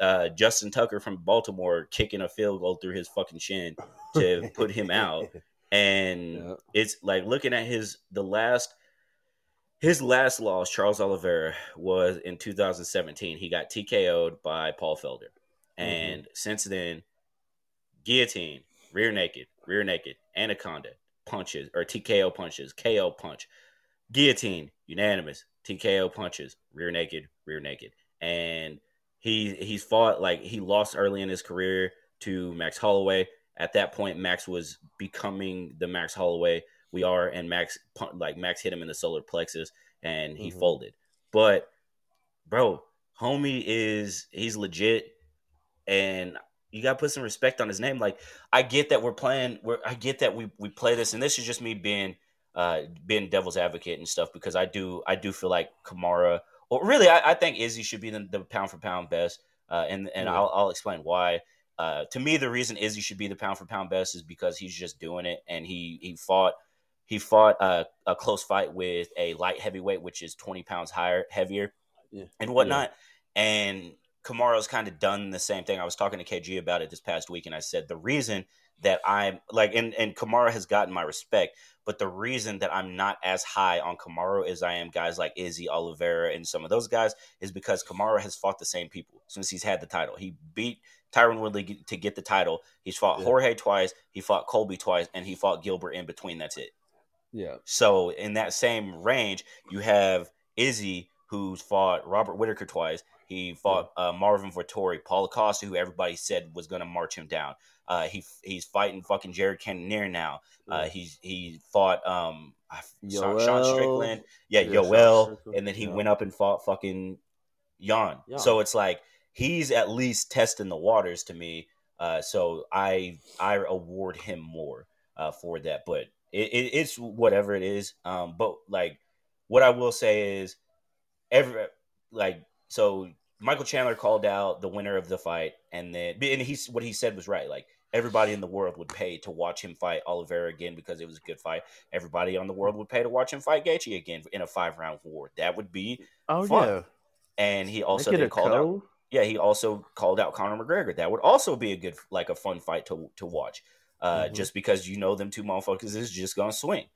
uh, Justin Tucker from Baltimore kicking a field goal through his fucking shin to put him out. And Yeah. it's like looking at his the last his last loss, Charles Oliveira, was in 2017. He got TKO'd by Paul Felder. Mm-hmm. And since then, guillotine, rear naked, rear naked, anaconda, punches, or TKO punches, KO punch, guillotine, unanimous, TKO punches, rear naked, rear naked. And he he's fought like he lost early in his career to Max Holloway. At that point, Max was becoming the Max Holloway we are, and Max like Max hit him in the solar plexus and he Mhm. folded. But bro, homie is he's legit, and you gotta put some respect on his name. Like I get that we're playing, we're I get that we we play this, and this is just me being uh being devil's advocate and stuff because I do I do feel like Kamara or really I, I think Izzy should be the, the pound for pound best. uh, and and Yeah. I'll, I'll explain why. Uh, to me, the reason Izzy should be the pound for pound best is because he's just doing it, and he he fought he fought uh, a close fight with a light heavyweight, which is twenty pounds higher heavier, Yeah. and whatnot. And Kamaru's kind of done the same thing. I was talking to KG about it this past week, and I said the reason that I'm like, and and Kamara has gotten my respect, but the reason that I'm not as high on Kamaro as I am guys like Izzy Oliveira and some of those guys is because Kamara has fought the same people since he's had the title. He beat Tyron Woodley to get the title. He's fought Yeah. Jorge twice, he fought Colby twice, and he fought Gilbert in between. That's it. Yeah. So in that same range, you have Izzy, who's fought Robert Whitaker twice. He fought uh, Marvin Vettori, Paulo Costa, who everybody said was going to march him down. Uh, he he's fighting fucking Jared Cannonier now. Uh, Yeah. he's he fought um Yoel. Sean Strickland, yeah, Yeah, Yoel, Strickland, and then he yeah. went up and fought fucking. Jan. So it's like he's at least testing the waters to me. Uh, so I I award him more uh, for that, but it, it, it's whatever it is. Um, but like what I will say is every like so Michael Chandler called out the winner of the fight, and then and he's what he said was right. Like everybody in the world would pay to watch him fight Oliveira again because it was a good fight. Everybody on the world would pay to watch him fight Gaethje again in a five round war. That would be. Oh Fun. yeah. And he also then called out. Yeah, he also called out Conor McGregor. That would also be a good, like a fun fight to to watch. Uh, Mhm. Just because you know them two motherfuckers is just gonna swing.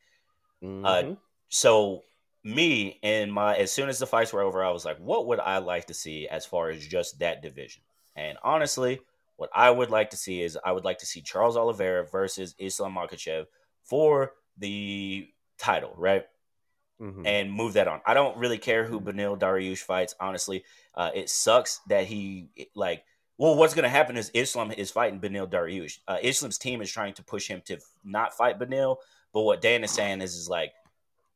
Mhm. So me and my as soon as the fights were over, I was like, what would I like to see as far as just that division? And honestly, what I would like to see is I would like to see Charles Oliveira versus Islam Makhachev for the title, right? Mhm. And move that on. I don't really care who Beneil Dariush fights. Honestly, uh, it sucks that he like. Well, what's going to happen is Islam is fighting Beneil Dariush. Uh, Islam's team is trying to push him to not fight Beneil, but what Dan is saying is, is like,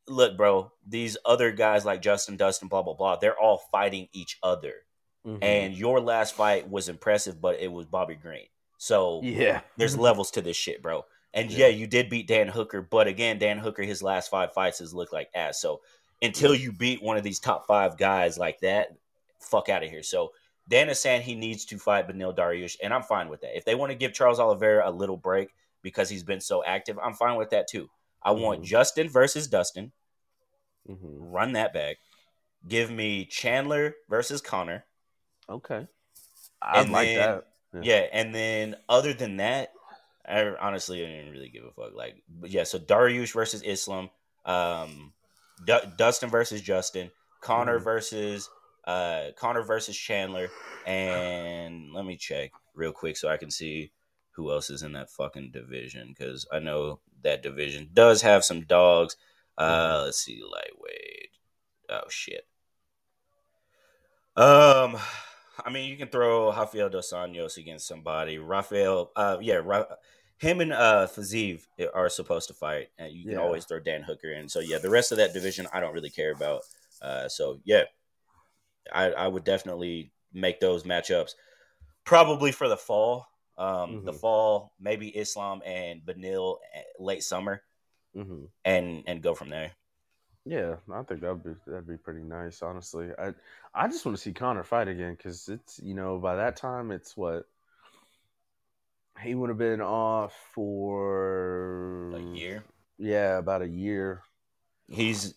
look, bro, these other guys like Justin, Dustin, blah blah blah, they're all fighting each other. Mhm. And your last fight was impressive, but it was Bobby Green. So yeah, there's levels to this shit, bro. And Yeah. yeah. you did beat Dan Hooker, but again, Dan Hooker, his last five fights has looked like ass. So until you beat one of these top five guys like that, fuck out of here. So Dan is saying he needs to fight Beneil Dariush, and I'm fine with that. If they want to give Charles Oliveira a little break because he's been so active, I'm fine with that too. I want Mhm. Justin versus Dustin. Mhm. Run that back. Give me Chandler versus Conor. Okay, I like then- that. Yeah. Yeah. and then other than that, I honestly I didn't really give a fuck. Like, but yeah, so Dariush versus Islam, um, Du- Dustin versus Justin, Conor Mhm. versus uh Conor versus Chandler, and let me check real quick so I can see who else is in that fucking division because I know that division does have some dogs. Uh, let's see, lightweight. Oh shit. Um, I mean, you can throw Rafael dos Anjos against somebody. Rafael, uh, yeah, Ra- him and uh Fiziev are supposed to fight, and you can Yeah. always throw Dan Hooker in. So yeah, the rest of that division, I don't really care about. Uh, so yeah, I I would definitely make those matchups probably for the fall. Um, the Mhm. fall, maybe Islam and Beneil eh, late summer, hmm and and go from there. Yeah, I think that'd be that'd be pretty nice. Honestly, I I just want to see Conor fight again because it's you know by that time it's what he would have been off for A year. Yeah, about a year. He's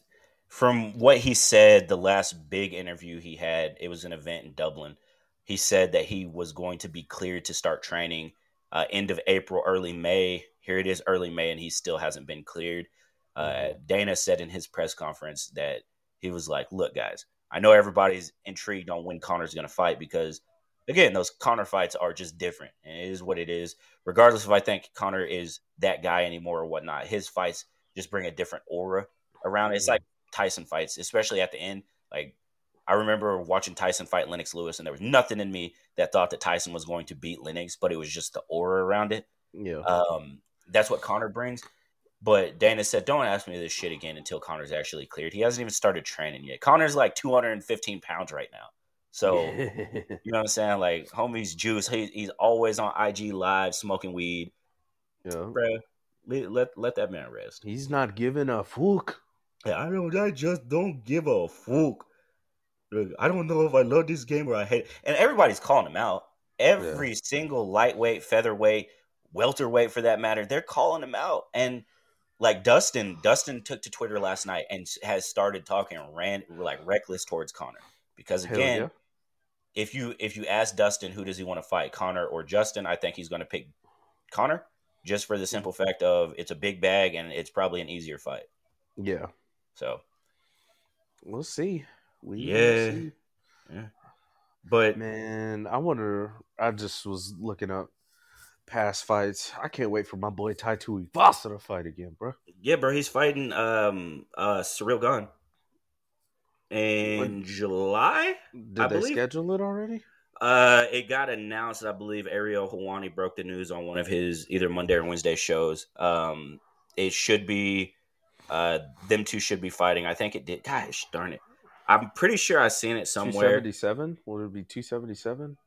from what he said the last big interview he had, it was an event in Dublin. He said that he was going to be cleared to start training uh, end of April, early May. Here it is, early May, and he still hasn't been cleared. Uh, Dana said in his press conference that he was like, "Look, guys, I know everybody's intrigued on when Conor's going to fight because, again, those Conor fights are just different, and it is what it is. Regardless if I think Conor is that guy anymore or whatnot, his fights just bring a different aura around. It's Yeah. like Tyson fights, especially at the end. Like I remember watching Tyson fight Lennox Lewis, and there was nothing in me that thought that Tyson was going to beat Lennox, but it was just the aura around it. Yeah, Um, that's what Conor brings. But Dana said, "Don't ask me this shit again until Conor's actually cleared. He hasn't even started training yet. Conor's like 215 pounds right now, so you know what I'm saying. Like homie's juice. He, he's always on IG live smoking weed, yeah. Bruh, Let, let let that man rest. He's not giving a fuck. Yeah, I don't. I just don't give a fuck. I don't know if I love this game or I hate it. And everybody's calling him out. Every yeah. single lightweight, featherweight, welterweight for that matter, they're calling him out. And like Dustin, Dustin took to Twitter last night and has started talking ran like reckless towards Conor because again, yeah. if you if you ask Dustin who does he want to fight, Conor or Justin, I think he's going to pick Conor just for the simple fact of it's a big bag and it's probably an easier fight. Yeah. So we'll see. We yeah. See. Yeah. But man, I wonder. I just was looking up past fights. I can't wait for my boy Tai Tuivasa to fight again, bro. Yeah, bro, he's fighting um uh Ciryl Gane in when, July. Did I they believe. schedule it already? Uh, it got announced. I believe Ariel Helwani broke the news on one of his either Monday or Wednesday shows. Um, it should be, uh, them two should be fighting. I think it did. Gosh darn it! I'm pretty sure I seen it somewhere. Two seventy seven. Would it be two seventy seven?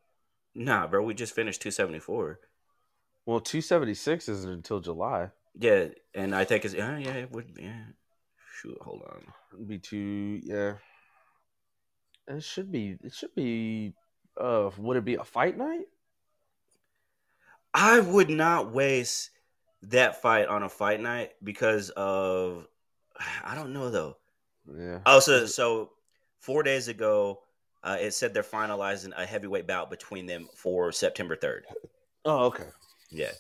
Nah, bro. We just finished two seventy four. Well, two seventy six isn't until July. Yeah, and I think it's yeah, yeah, it would yeah. Shoot, hold on. It'd be two, yeah. It should be. It should be. Uh, would it be a fight night? I would not waste that fight on a fight night because of I don't know though. Yeah. Oh, so so four days ago, uh, it said they're finalizing a heavyweight bout between them for September third. Oh, okay. Yeah.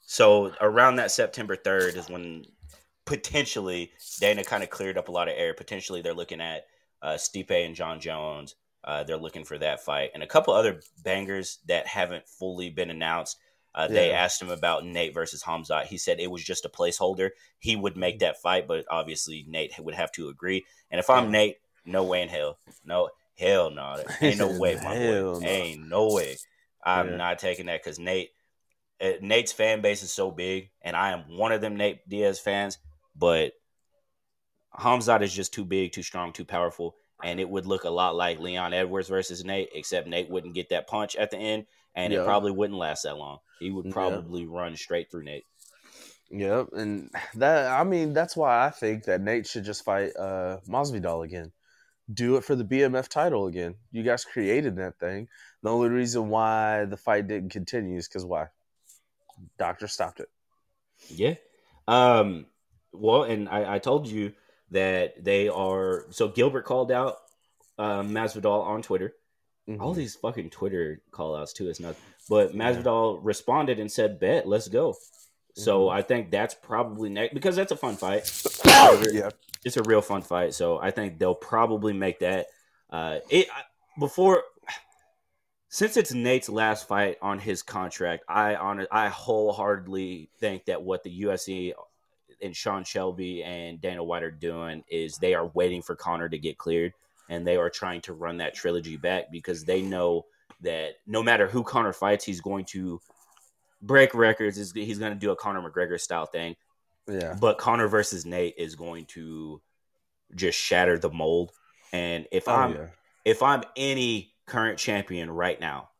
So around that September 3rd is when potentially Dana kind of cleared up a lot of air. Potentially they're looking at uh, Stipe and Jon Jones. Uh, they're looking for that fight and a couple other bangers that haven't fully been announced. Uh, yeah. They asked him about Nate versus Hamzat. He said it was just a placeholder. He would make that fight, but obviously Nate would have to agree. And if I'm Nate, no way in hell, no hell no, ain't no way, my boy, no. ain't no way. I'm yeah. not taking that because Nate Nate's fan base is so big, and I am one of them Nate Diaz fans, but Hamzat is just too big, too strong, too powerful, and it would look a lot like Leon Edwards versus Nate, except Nate wouldn't get that punch at the end, and yeah. it probably wouldn't last that long. He would probably yeah. run straight through Nate. Yep, and that I mean that's why I think that Nate should just fight uh Masvidal again. Do it for the BMF title again. You guys created that thing. The only reason why the fight didn't continue is because why? Doctor stopped it. Yeah. Um, well, and I, I told you that they are. So Gilbert called out um, Masvidal on Twitter. Mm-hmm. All these fucking Twitter call outs too is nuts. But Masvidal yeah. responded and said, "Bet, let's go." Mm-hmm. So I think that's probably next because that's a fun fight. yeah, it's a real fun fight. So I think they'll probably make that. Uh, it before since it's Nate's last fight on his contract, I on I wholeheartedly think that what the UFC and Sean Shelby and Dana White are doing is they are waiting for Conor to get cleared and they are trying to run that trilogy back because they know that no matter who Conor fights, he's going to break records. He's going to do a Conor McGregor style thing. Yeah. But Conor versus Nate is going to just shatter the mold. And if oh, I'm yeah. if I'm any current champion right now,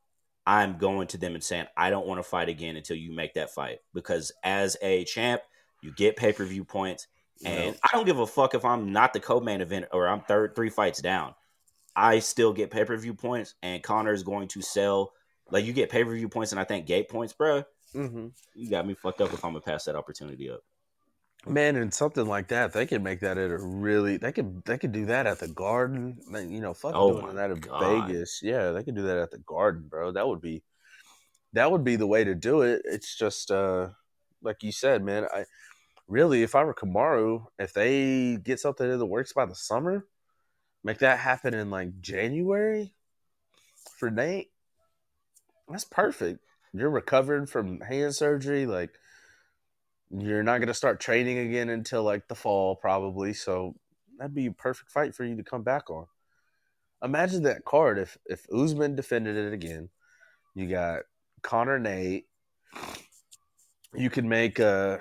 I'm going to them and saying, I don't want to fight again until you make that fight. Because as a champ, you get pay per view points. And I don't give a fuck if I'm not the co main event or I'm third three fights down. I still get pay per view points, and Conor is going to sell. Like you get pay per view points, and I think gate points, bro. Mm-hmm. You got me fucked up if I'm gonna pass that opportunity up. Man, and something like that, they could make that at a really they could they could do that at the Garden. You know, fuck oh doing that in God. Vegas. Yeah, they could do that at the Garden, bro. That would be that would be the way to do it. It's just uh like you said, man. I really, if I were Kamaru, if they get something in the works by the summer, make that happen in like January for Nate. That's perfect. You're recovering from hand surgery, like you're not going to start training again until like the fall, probably. So that'd be a perfect fight for you to come back on. Imagine that card if if Usman defended it again. You got Conor Nate. You could make a,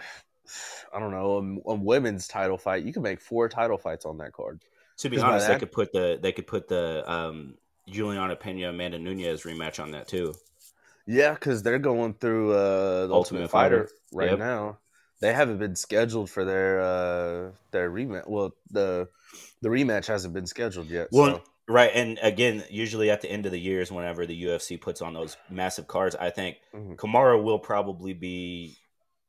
I don't know, a, a women's title fight. You could make four title fights on that card. To be honest, that, they could put the they could put the um, Juliana Pena Amanda Nunes rematch on that too. Yeah, because they're going through uh, the Ultimate, Ultimate Fighter, Fighter, right yep. now they haven't been scheduled for their uh their rematch. Well, the the rematch hasn't been scheduled yet. Well, so. Right, and again, usually at the end of the years, whenever the UFC puts on those massive cards, I think Mhm. Kamara will probably be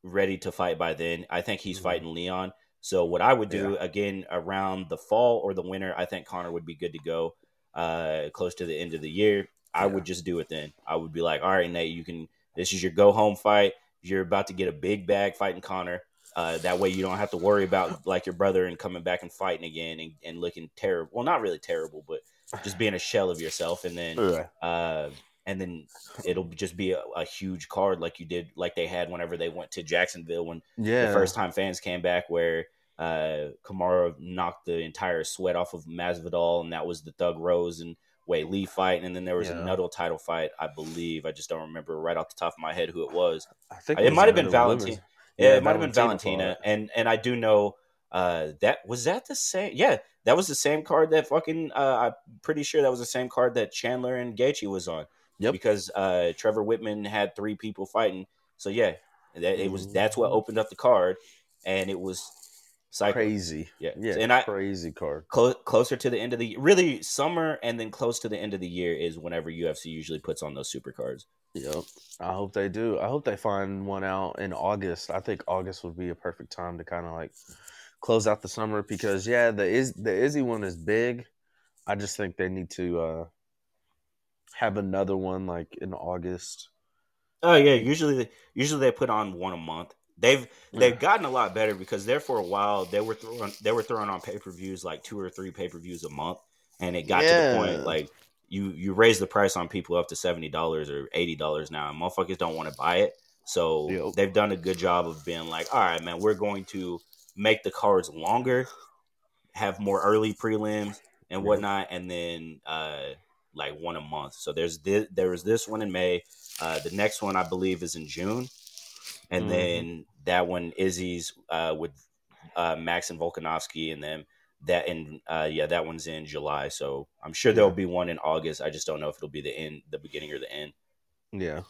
ready to fight by then. I think he's Mhm. fighting Leon. So what I would do again around the fall or the winter, I think Conor would be good to go uh close to the end of the year. I Yeah. would just do it then. I would be like, all right, Nate, you can this is your go home fight. You're about to get a big bag fighting Conor. Uh, that way you don't have to worry about like your brother and coming back and fighting again and, and looking terrible. Well, not really terrible, but just being a shell of yourself. And then Yeah. uh, and then it'll just be a, a huge card like you did, like they had whenever they went to Jacksonville when Yeah. the first time fans came back, where uh, Kamara knocked the entire sweat off of Masvidal, and that was the Thug Rose and Weili fight, and then there was Yeah. a Nuddle title fight, I believe. I just don't remember right off the top of my head who it was. I think It was might have been another Valentina. women's- Yeah, it might have been Valentina and and I do know uh, that was that the same. Yeah, that was the same card that fucking. Uh, I'm pretty sure that was the same card that Chandler and Gaethje was on. Yep. Because uh, Trevor Wittman had three people fighting. So yeah, that it was. That's what Mhm. opened up the card, and it was psycho. Crazy. Yeah, Yeah. and I crazy card. clo- closer to the end of the really summer, and then close to the end of the year is whenever UFC usually puts on those super cards. Yep. I hope they do. I hope they find one out in August. I think August would be a perfect time to kind of like close out the summer because yeah, the is the Izzy one is big. I just think they need to uh have another one like in August. Oh yeah, usually usually they put on one a month. They've they've gotten a lot better because there for a while they were throwing they were throwing on pay per views like two or three pay per views a month, and it got to the point like you you raise the price on people up to seventy dollars or eighty dollars now, and motherfuckers don't want to buy it. So Yep. they've done a good job of being like, all right, man, we're going to make the cards longer, have more early prelims and whatnot, and then uh like one a month. So there's this, there was this one in May. Uh, the next one I believe is in June, and Mhm. then that one Izzy's uh, with uh, Max and Volkanovski, and then that in uh, yeah that one's in July. So I'm sure there'll be one in August. I just don't know if it'll be the end, the beginning or the end. Yeah.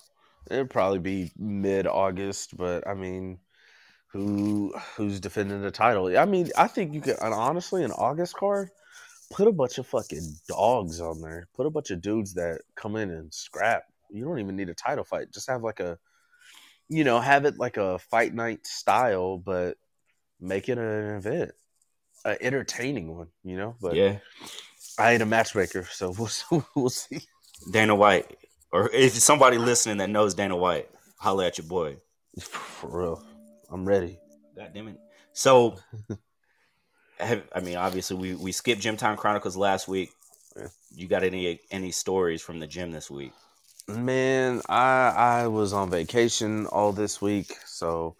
it'll probably be mid August, but I mean who who's defending the title? I mean, I think you could and honestly an August card, put a bunch of fucking dogs on there. Put a bunch of dudes that come in and scrap. You don't even need a title fight. Just have like a you know, have it like a fight night style, but make it an event. An entertaining one, you know? But yeah, I ain't a matchmaker, so we'll we'll see. Dana White, or if somebody listening that knows Dana White, holla at your boy. For real. I'm ready. God damn it. So, have, I mean, obviously, we we skipped Gym Time Chronicles last week. You got any any stories from the gym this week? Man, I I was on vacation all this week, so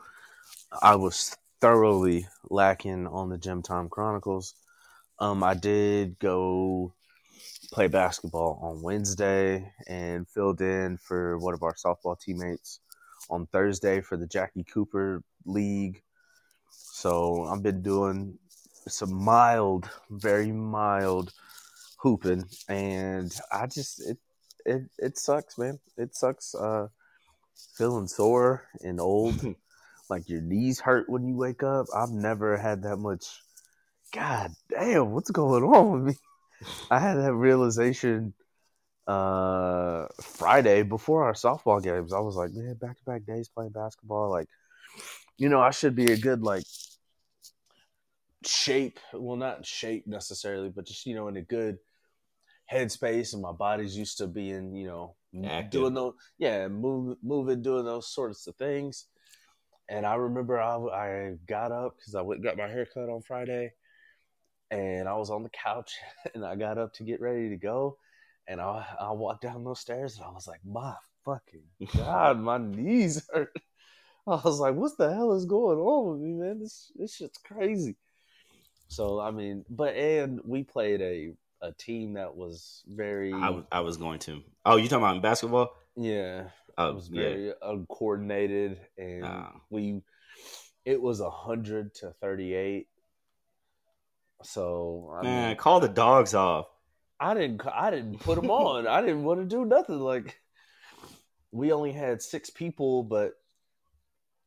I was thoroughly lacking on the Gym Time Chronicles. Um, I did go play basketball on Wednesday and filled in for one of our softball teammates on Thursday for the Jackie Cooper League. So I've been doing some mild, very mild hooping, and I just it it it sucks, man. It sucks. Uh, feeling sore and old, like your knees hurt when you wake up. I've never had that much. God damn, what's going on with me? I had that realization uh Friday before our softball games. I was like, man, back to back days playing basketball. Like, you know, I should be a good like shape. Well, not shape necessarily, but just you know, in a good headspace. And my body's used to being, you know, Active. doing those, yeah, move, moving, doing those sorts of things. And I remember I, I got up because I went got my hair cut on Friday, and I was on the couch, and I got up to get ready to go, and I I walked down those stairs, and I was like, my fucking god, my knees hurt. I was like, what the hell is going on with me, man? This this shit's crazy. So I mean, but and we played a a team that was very I, was- I was going to. Oh, you talking about basketball? yeah Oh, it was yeah. very uncoordinated and Ah. we it was a hundred to thirty eight. So I Man, mean, call the dogs off. I didn't I didn't put them on. I didn't want to do nothing. Like we only had six people, but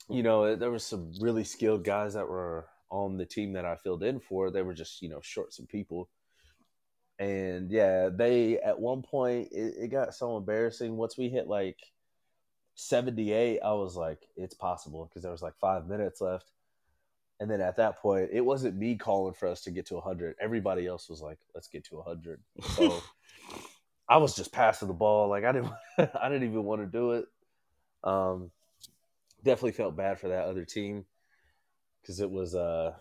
you know there were some really skilled guys that were on the team that I filled in for. They were just you know short some people, And yeah, they at one point it, it got so embarrassing. Once we hit like 78, I was like, it's possible because there was like five minutes left. And then at that point, it wasn't me calling for us to get to 100. Everybody else was like, let's get to 100. So I was just passing the ball. Like I didn't, I didn't even want to do it. Um, definitely felt bad for that other team because it was, uh,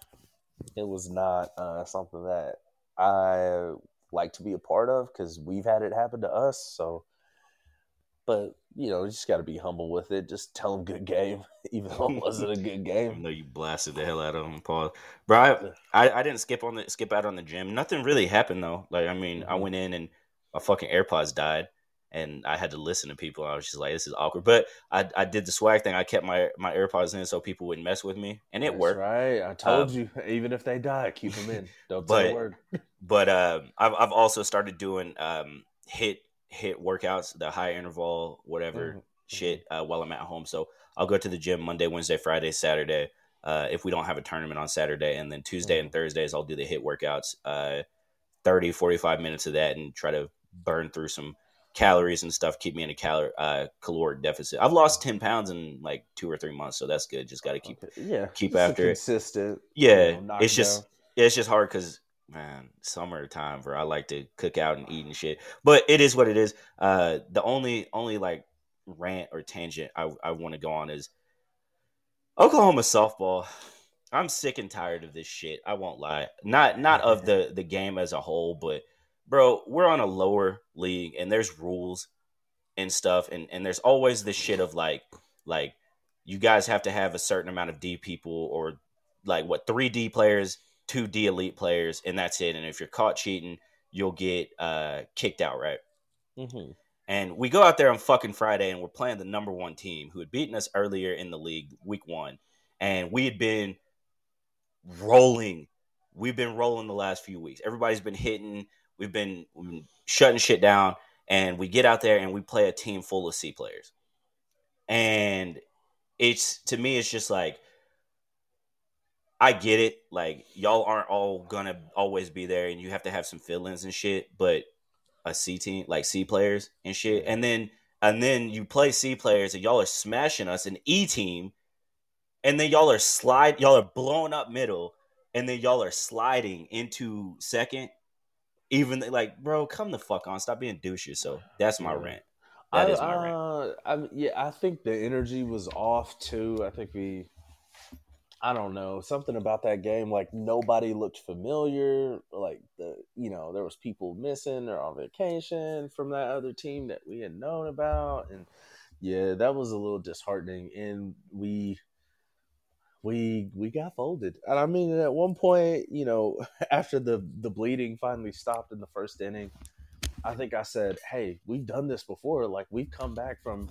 it was not uh, something that I like to be a part of because we've had it happen to us. So, but you know, you just got to be humble with it. Just tell them good game, even though it wasn't a good game. I know you blasted the hell out of him, Paul. Bro, I, I, I, didn't skip on the skip out on the gym. Nothing really happened though. Like I mean, mm-hmm. I went in and my fucking AirPods died, and I had to listen to people. I was just like, this is awkward. But I, I did the swag thing. I kept my my AirPods in so people wouldn't mess with me, and it That's worked. Right, I told um, you. Even if they die, keep them in. Don't but, say a word. but uh, I've I've also started doing um HIIT HIIT workouts, the high interval, whatever mm-hmm. shit, uh, while I'm at home. So I'll go to the gym Monday, Wednesday, Friday, Saturday. Uh, if we don't have a tournament on Saturday, and then Tuesday mm-hmm. and Thursdays, I'll do the HIIT workouts, uh, 30, 45 minutes of that, and try to burn through some calories and stuff, keep me in a calorie uh, caloric deficit. I've lost ten pounds in like two or three months, so that's good. Just got to keep okay. yeah keep after consistent. it. Yeah, you know, it's just yeah, it's just hard because man, summertime where I like to cook out and eat and shit. But it is what it is. Uh, the only only like rant or tangent I I want to go on is Oklahoma softball. I'm sick and tired of this shit. I won't lie. Not not of the the game as a whole, but bro, we're on a lower league and there's rules and stuff, and and there's always this shit of like like you guys have to have a certain amount of D people or like what three D players, two D elite players, and that's it. And if you're caught cheating, you'll get uh, kicked out, right? Mm-hmm. And we go out there on fucking Friday, and we're playing the number one team who had beaten us earlier in the league, week one, and we had been rolling. We've been rolling the last few weeks. Everybody's been hitting We've been, we've been shutting shit down, and we get out there and we play a team full of C players. And it's to me, it's just like I get it. Like y'all aren't all gonna always be there, and you have to have some feelings and shit. But a C team, like C players and shit, and then and then you play C players, and y'all are smashing us an E team, and then y'all are slide, y'all are blowing up middle, and then y'all are sliding into second, even like, bro, come the fuck on, stop being douches. So that's my rant. That I, is my uh, rant. I, yeah, I think the energy was off too. I think we, I don't know, something about that game. Like nobody looked familiar. Like the, you know, there was people missing or on vacation from that other team that we had known about, and yeah, that was a little disheartening. And we we we got folded. And I mean, at one point, you know, after the the bleeding finally stopped in the first inning, I think I said, "Hey, we've done this before. Like we've come back from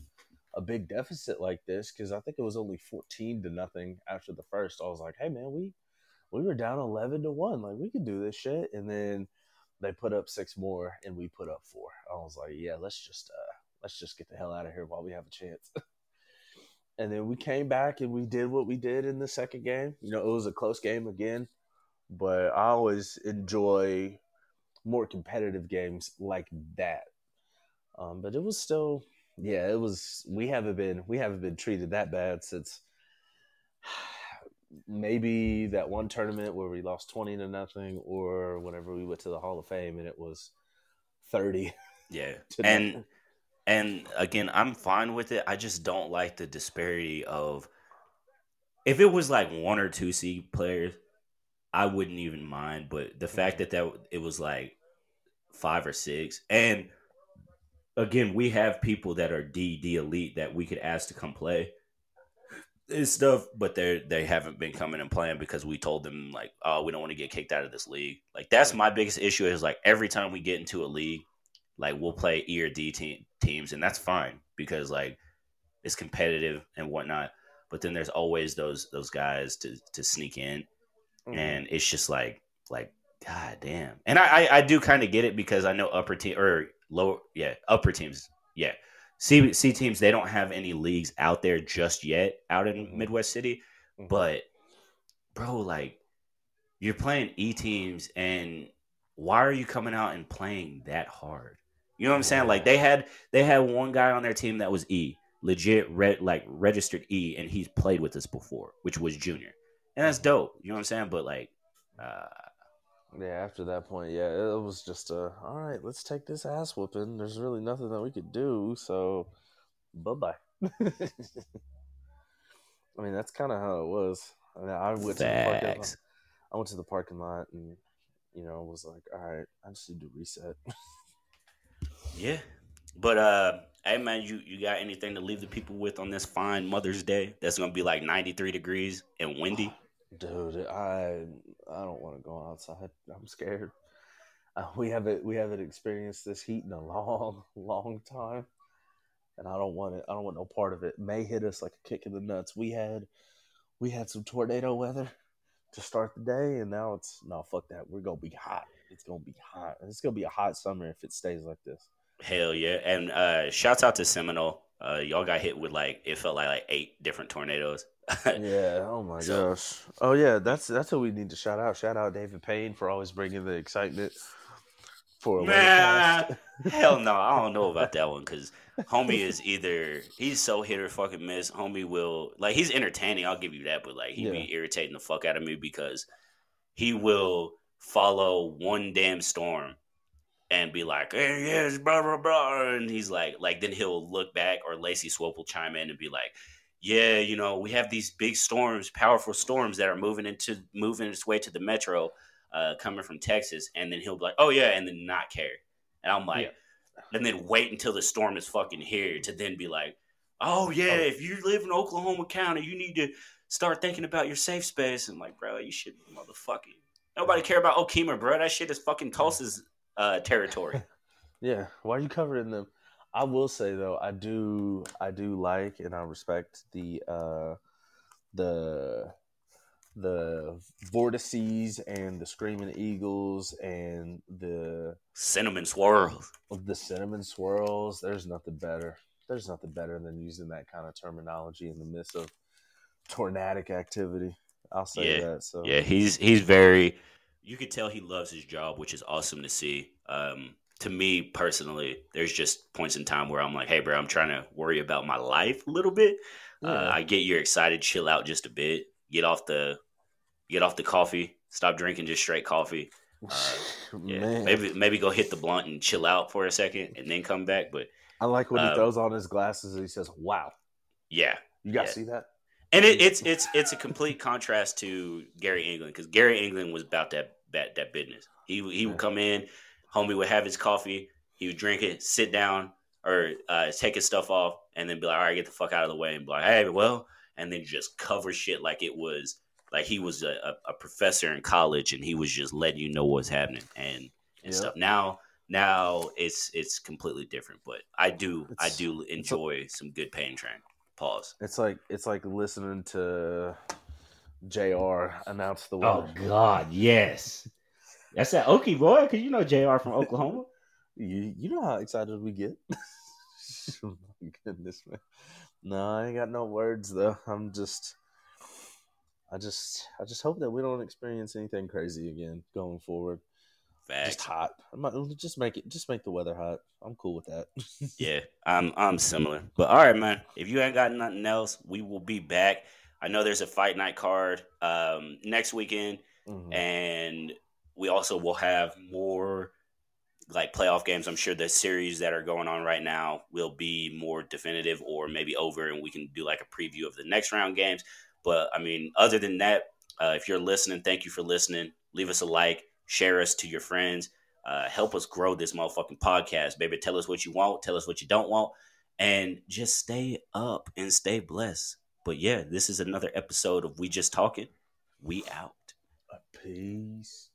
a big deficit like this because I think it was only fourteen to nothing after the first. I was like, "Hey, man, we we were down eleven to one. Like we could do this shit." And then they put up six more, and we put up four. I was like, "Yeah, let's just uh let's just get the hell out of here while we have a chance." and then we came back and we did what we did in the second game. You know, it was a close game again, but I always enjoy more competitive games like that. Um, but it was still, yeah, it was. We haven't been we haven't been treated that bad since maybe that one tournament where we lost twenty to nothing, or whenever we went to the Hall of Fame and it was thirty. Yeah, and. Nothing and again, I'm fine with it. I just don't like the disparity of if it was like one or two C players, I wouldn't even mind. But the mm-hmm. fact that that it was like five or six, and again, we have people that are D D elite that we could ask to come play and stuff, but they they haven't been coming and playing because we told them like, oh, we don't want to get kicked out of this league. Like that's my biggest issue is like every time we get into a league, like we'll play E or D team, teams, and that's fine because like it's competitive and whatnot. But then there's always those those guys to to sneak in, mm-hmm. and it's just like like god damn. And I I, I do kind of get it because I know upper team or lower yeah upper teams yeah C C teams they don't have any leagues out there just yet out in mm-hmm. Midwest City, mm-hmm. but bro like you're playing E teams and why are you coming out and playing that hard? You know what I'm saying? Like they had they had one guy on their team that was E, legit red like registered E, and he's played with us before, which was Junior, and that's dope. You know what I'm saying? But like, uh, Yeah, after that point, yeah, it was just a all right. Let's take this ass whooping. There's really nothing that we could do, so bye bye. I mean, that's kind of how it was. I, mean, I went to the parking lot. I went to the parking lot and you know was like, all right, I just need to reset. Yeah, but uh, hey man, you you got anything to leave the people with on this fine Mother's Day? That's gonna be like 93 degrees and windy. Dude, I I don't want to go outside. I'm scared. Uh, we haven't we haven't experienced this heat in a long, long time, and I don't want it. I don't want no part of it. May hit us like a kick in the nuts. We had we had some tornado weather to start the day, and now it's no fuck that. We're gonna be hot. It's gonna be hot. It's gonna be a hot summer if it stays like this. Hell yeah! And uh, shouts out to Seminole. Uh, y'all got hit with like it felt like like eight different tornadoes. Yeah. Oh my So- gosh. Oh yeah. That's that's what we need to shout out. Shout out David Payne for always bringing the excitement for a Nah, hell no, I don't know about that one because homie is either he's so hit or fucking miss. Homie will like he's entertaining. I'll give you that, but like he Yeah. be irritating the fuck out of me because he will follow one damn storm and be like, "Hey, yes, blah blah blah," and he's like, like then he'll look back or Lacey Swope will chime in and be like. Yeah, you know, we have these big storms, powerful storms that are moving into moving its way to the metro, uh, coming from Texas, and then he'll be like, "Oh yeah," and then not care. And I'm like, and then wait until the storm is fucking here to then be like, oh yeah, Oh. if you live in Oklahoma County, you need to start thinking about your safe space. And like, bro, you should motherfucking nobody care about Okemah, bro. That shit is fucking Tulsa's uh, territory. Yeah. Why are you covering them? I will say though, I do I do like and I respect the uh the the vortices and the screaming eagles and the Cinnamon swirls. the cinnamon swirls. There's nothing better. There's nothing better than using that kind of terminology in the midst of tornadic activity. I'll say Yeah. that. So Yeah, he's he's very. You could tell he loves his job, which is awesome to see. Um, to me personally, there's just points in time where I'm like, hey, bro, I'm trying to worry about my life a little bit. Uh, I get you're excited, chill out just a bit, get off the get off the coffee, stop drinking just straight coffee. Uh, Yeah, maybe maybe go hit the blunt and chill out for a second, and then come back. But I like when he um, throws on his glasses and he says, "Wow, yeah, you guys Yeah. see that?" And it, it's it's it's a complete contrast to Gary England because Gary England was about that that that business. He he would come in, homie would have his coffee, he would drink it, sit down or uh, take his stuff off, and then be like, "All right, get the fuck out of the way," and be like, "Hey, well," and then just cover shit like it was like he was a, a, a professor in college and he was just letting you know what's happening and and Yep. stuff. Now now it's it's completely different, but I do I do enjoy some good pain train. Pause. It's like it's like listening to Jr. announce the Oh. God, yes. That's that Okie boy, because you know Jr. from Oklahoma. You you know how excited we get. oh my goodness, man. No, I ain't got no words though. I'm just, I just, I just hope that we don't experience anything crazy again going forward. Just hot. Not, just make it. Just make the weather hot. I'm cool with that. Yeah, I'm I'm similar. But all right, man. If you ain't got nothing else, we will be back. I know there's a fight night card um, next weekend, Mhm. and we also will have more like playoff games. I'm sure the series that are going on right now will be more definitive or maybe over, and we can do like a preview of the next round games. But I mean, other than that, uh, if you're listening, thank you for listening. Leave us a like, share us to your friends, uh, help us grow this motherfucking podcast, baby. Tell us what you want, tell us what you don't want, and just stay up and stay blessed. But yeah, this is another episode of We Just Talking. We out. Peace.